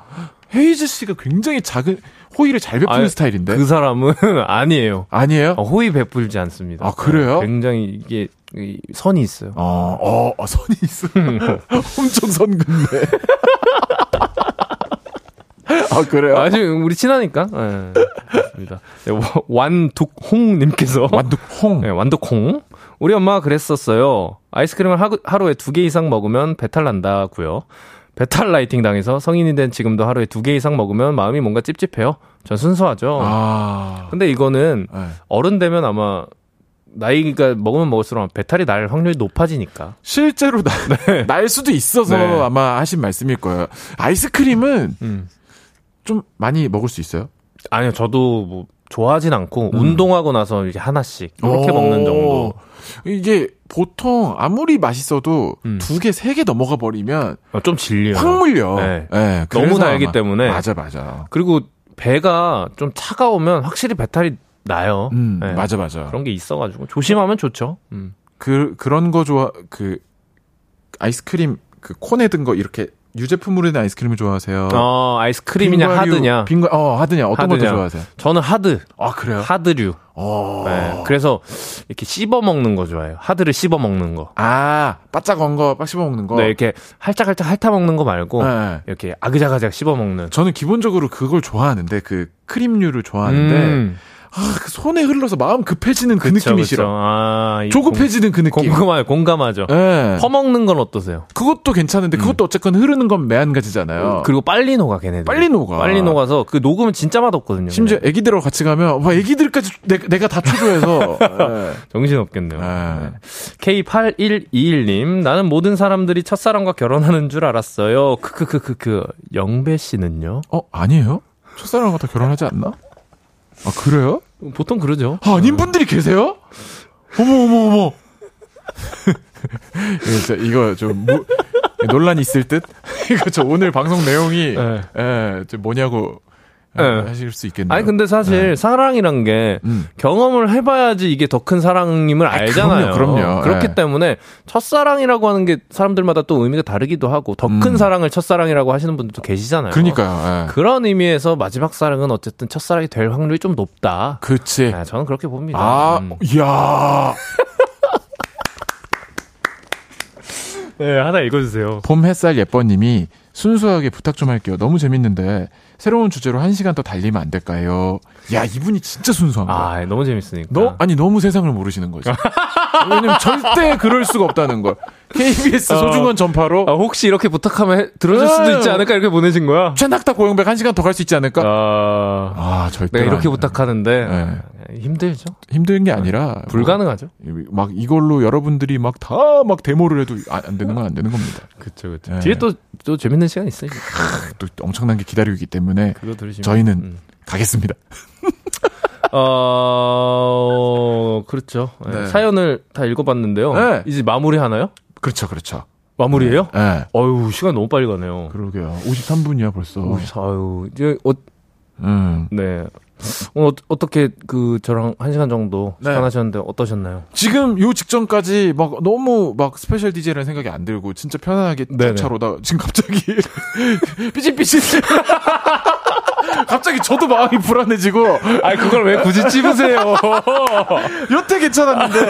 헤이즈 씨가 굉장히 작은 호의를 잘 베푸는 아니, 스타일인데 그 사람은 아니에요. 아니에요? 어, 호의 베풀지 않습니다. 아, 그래요? 굉장히 이게 이 선이 있어요. 어, 어, 어, 선이 있어. 엄청 선 긋네. 아, 그래요? 아직 우리 친하니까. 예. 그렇습니다. 네, 와- 완둑홍님께서 완둑홍. 네, 완독콩. 우리 엄마가 그랬었어요. 아이스크림을 하루, 하루에 두 개 이상 먹으면 배탈 난다고요. 배탈 라이팅 당해서 성인이 된 지금도 하루에 두 개 이상 먹으면 마음이 뭔가 찝찝해요. 전 순수하죠. 아. 근데 이거는 네. 어른 되면 아마 나이가 먹으면 먹을수록 배탈이 날 확률이 높아지니까. 실제로 나, 날 수도 있어서 네. 아마 하신 말씀일 거예요. 아이스크림은 음. 좀 많이 먹을 수 있어요? 아니요, 저도 뭐 좋아하진 않고 운동하고 나서 이제 하나씩 이렇게 오. 먹는 정도. 이게 보통 아무리 맛있어도 음. 두 개, 세 개 넘어가 버리면 어, 좀 질려요. 확 물려. 네. 네, 너무 달기 때문에. 맞아, 맞아. 그리고 배가 좀 차가우면 확실히 배탈이 나요. 음, 네. 맞아, 맞아. 그런 게 있어가지고 조심하면 좋죠. 음. 그 그런 거 좋아 그 아이스크림 그 콘에 든 거 이렇게 유제품으로 된 아이스크림을 좋아하세요? 어, 아이스크림이냐 빙과류- 하드냐? 빙과 어 하드냐 어떤 하드냐. 좋아하세요? 저는 하드, 아 그래요? 하드류. 어. 네. 그래서 이렇게 씹어 먹는 거 좋아해요. 하드를 씹어 먹는 거. 아 바짝 언거 빡 씹어 먹는 거. 네, 이렇게 할짝할짝 핥아 먹는 거 말고 네. 이렇게 아그작아작 씹어 먹는. 저는 기본적으로 그걸 좋아하는데 그 크림류를 좋아하는데 음, 아, 그 손에 흘러서 마음 급해지는 그 그쵸, 느낌이 그쵸. 싫어. 아, 이 조급해지는 그 공, 느낌. 공감하, 공감하죠. 예. 퍼먹는 건 어떠세요? 그것도 괜찮은데 그것도 어쨌건 흐르는 건 매한가지잖아요. 그리고 빨리 녹아 걔네들. 빨리 녹아. 빨리 녹아서 그 녹으면 진짜 맛없거든요. 심지어 애기들하고 같이 가면 와 애기들까지 내, 내가 다 초조해서 예. 정신 없겠네요. 네. K8121님, 나는 모든 사람들이 첫사랑과 결혼하는 줄 알았어요. 크크크크크. 영배 씨는요? 어 아니에요? 첫사랑과 다 결혼하지 않나? 아 그래요? 보통 그러죠. 아, 아닌 분들이 계세요? 어머 어머 어머. 이거, 좀 무, 논란이 있을 듯. 이거 저 오늘 방송 내용이 네. 예, 저 뭐냐고 네. 하실 수 있겠네요. 아니, 근데 사실 사랑이란 게 음. 경험을 해봐야지 이게 더 큰 사랑임을 알잖아요. 그럼요, 그럼요. 그렇기 네. 때문에 첫사랑이라고 하는 게 사람들마다 또 의미가 다르기도 하고 더큰 음. 사랑을 첫사랑이라고 하시는 분들도 계시잖아요. 그러니까요. 예. 그런 의미에서 마지막 사랑은 어쨌든 첫사랑이 될 확률이 좀 높다. 그치. 네, 저는 그렇게 봅니다. 아, 음. 이야. 네, 하나 읽어주세요. 봄 햇살 예뻐님이 순수하게 부탁 좀 할게요. 너무 재밌는데 새로운 주제로 한 시간 더 달리면 안 될까요? 야 이분이 진짜 순수한 거야. 아, 너무 재밌으니까. 너 아니 너무 세상을 모르시는 거지. 왜냐면 절대 그럴 수가 없다는 걸. KBS 어. 소중한 전파로 아, 혹시 이렇게 부탁하면 해- 들어줄 수도 네. 있지 않을까 이렇게 보내신 거야? 최낙타 고영백 한 시간 더 갈 수 있지 않을까? 아, 아 절대 내가 이렇게. 부탁하는데 네. 힘들죠. 힘든 게 아니라 불가능하죠. 뭐, 막 이걸로 여러분들이 막 다막 데모를 해도 아, 안 되는 건 안 되는 겁니다. 그쵸, 그쵸. 네. 뒤에 또, 또 재밌는 시간 있어요. 또 엄청난 게 기다리고 있기 때문에 그거 들으시면. 저희는 음. 가겠습니다. 어, 그렇죠. 네. 네. 사연을 다 읽어봤는데요. 네. 이제 마무리 하나요? 그렇죠, 그렇죠. 마무리예요 네. 어유 시간 너무 빨리 가네요. 그러게요. 53분이야 벌써. 오, 아유, 이제, 어, 음. 네. 오늘 어, 떻게 그 저랑 한 시간 정도 네. 시간 하셨는데 어떠셨나요? 지금 요 직전까지 막 너무 막 special DJ라는 생각이 안 들고 진짜 편안하게 잘하다 지금 갑자기 삐질삐질 갑자기 저도 마음이 불안해지고 아니 그걸 왜 굳이 찝으세요? 여태 괜찮았는데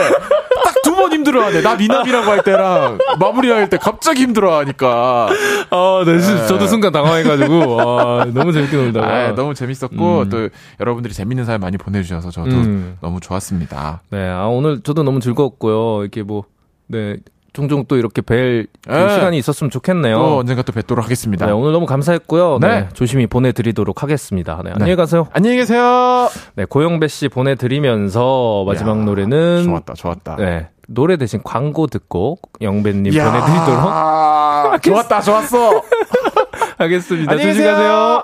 딱 두 번 힘들어하네 나 미남이라고 할 때랑 마무리할 때 갑자기 힘들어하니까 아, 네, 진- 저도 순간 당황해가지고 아, 너무 재밌게 놀다가 아, 너무 재밌었고 음. 또 여러분들이 재밌는 사연 많이 보내주셔서 저도 음. 너무 좋았습니다. 네, 아, 오늘 저도 너무 즐거웠고요. 이렇게 뭐, 네, 종종 또 이렇게 뵐그 네. 시간이 있었으면 좋겠네요. 또 언젠가 또 뵙도록 하겠습니다. 네, 오늘 너무 감사했고요. 네. 네. 조심히 보내드리도록 하겠습니다. 네, 안녕히 가세요. 안녕히 계세요. 네, 고영배 씨 보내드리면서 마지막 야, 노래는. 좋았다, 좋았다. 네, 노래 대신 광고 듣고 영배님 이야, 보내드리도록 좋았다, 좋았어. 하겠습니다. 안녕히 조심히 가세요.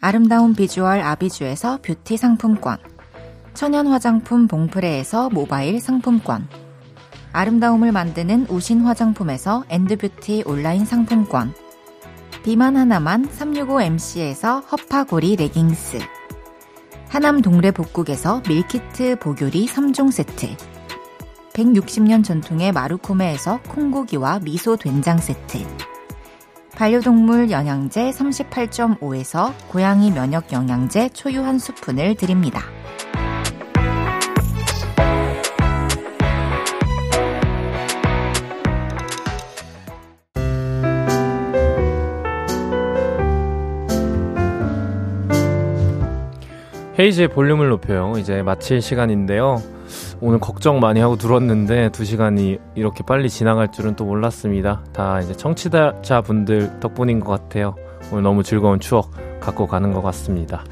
아름다운 비주얼 아비주에서 뷰티 상품권 천연 화장품 봉프레에서 모바일 상품권. 아름다움을 만드는 우신 화장품에서 엔드뷰티 온라인 상품권. 비만 하나만 365MC에서 허파고리 레깅스. 하남 동래 복국에서 밀키트 복요리 3종 세트. 160년 전통의 마루코메에서 콩고기와 미소 된장 세트. 반려동물 영양제 38.5에서 고양이 면역 영양제 초유 한 스푼을 드립니다. 헤이즈의 볼륨을 높여요. 이제 마칠 시간인데요. 오늘 걱정 많이 하고 들었는데 두 시간이 이렇게 빨리 지나갈 줄은 또 몰랐습니다. 다 이제 청취자 분들 덕분인 것 같아요. 오늘 너무 즐거운 추억 갖고 가는 것 같습니다.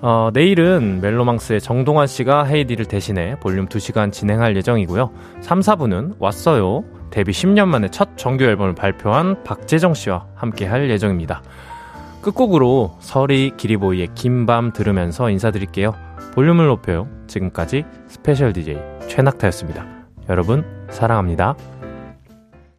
어, 내일은 멜로망스의 정동환 씨가 헤이디를 대신해 볼륨 2시간 진행할 예정이고요. 3, 4부는 왔어요. 데뷔 10년 만에 첫 정규 앨범을 발표한 박재정 씨와 함께 할 예정입니다. 끝곡으로 서리 기리보이의 긴 밤 들으면서 인사드릴게요. 볼륨을 높여요. 지금까지 스페셜 DJ 최낙타였습니다. 여러분, 사랑합니다.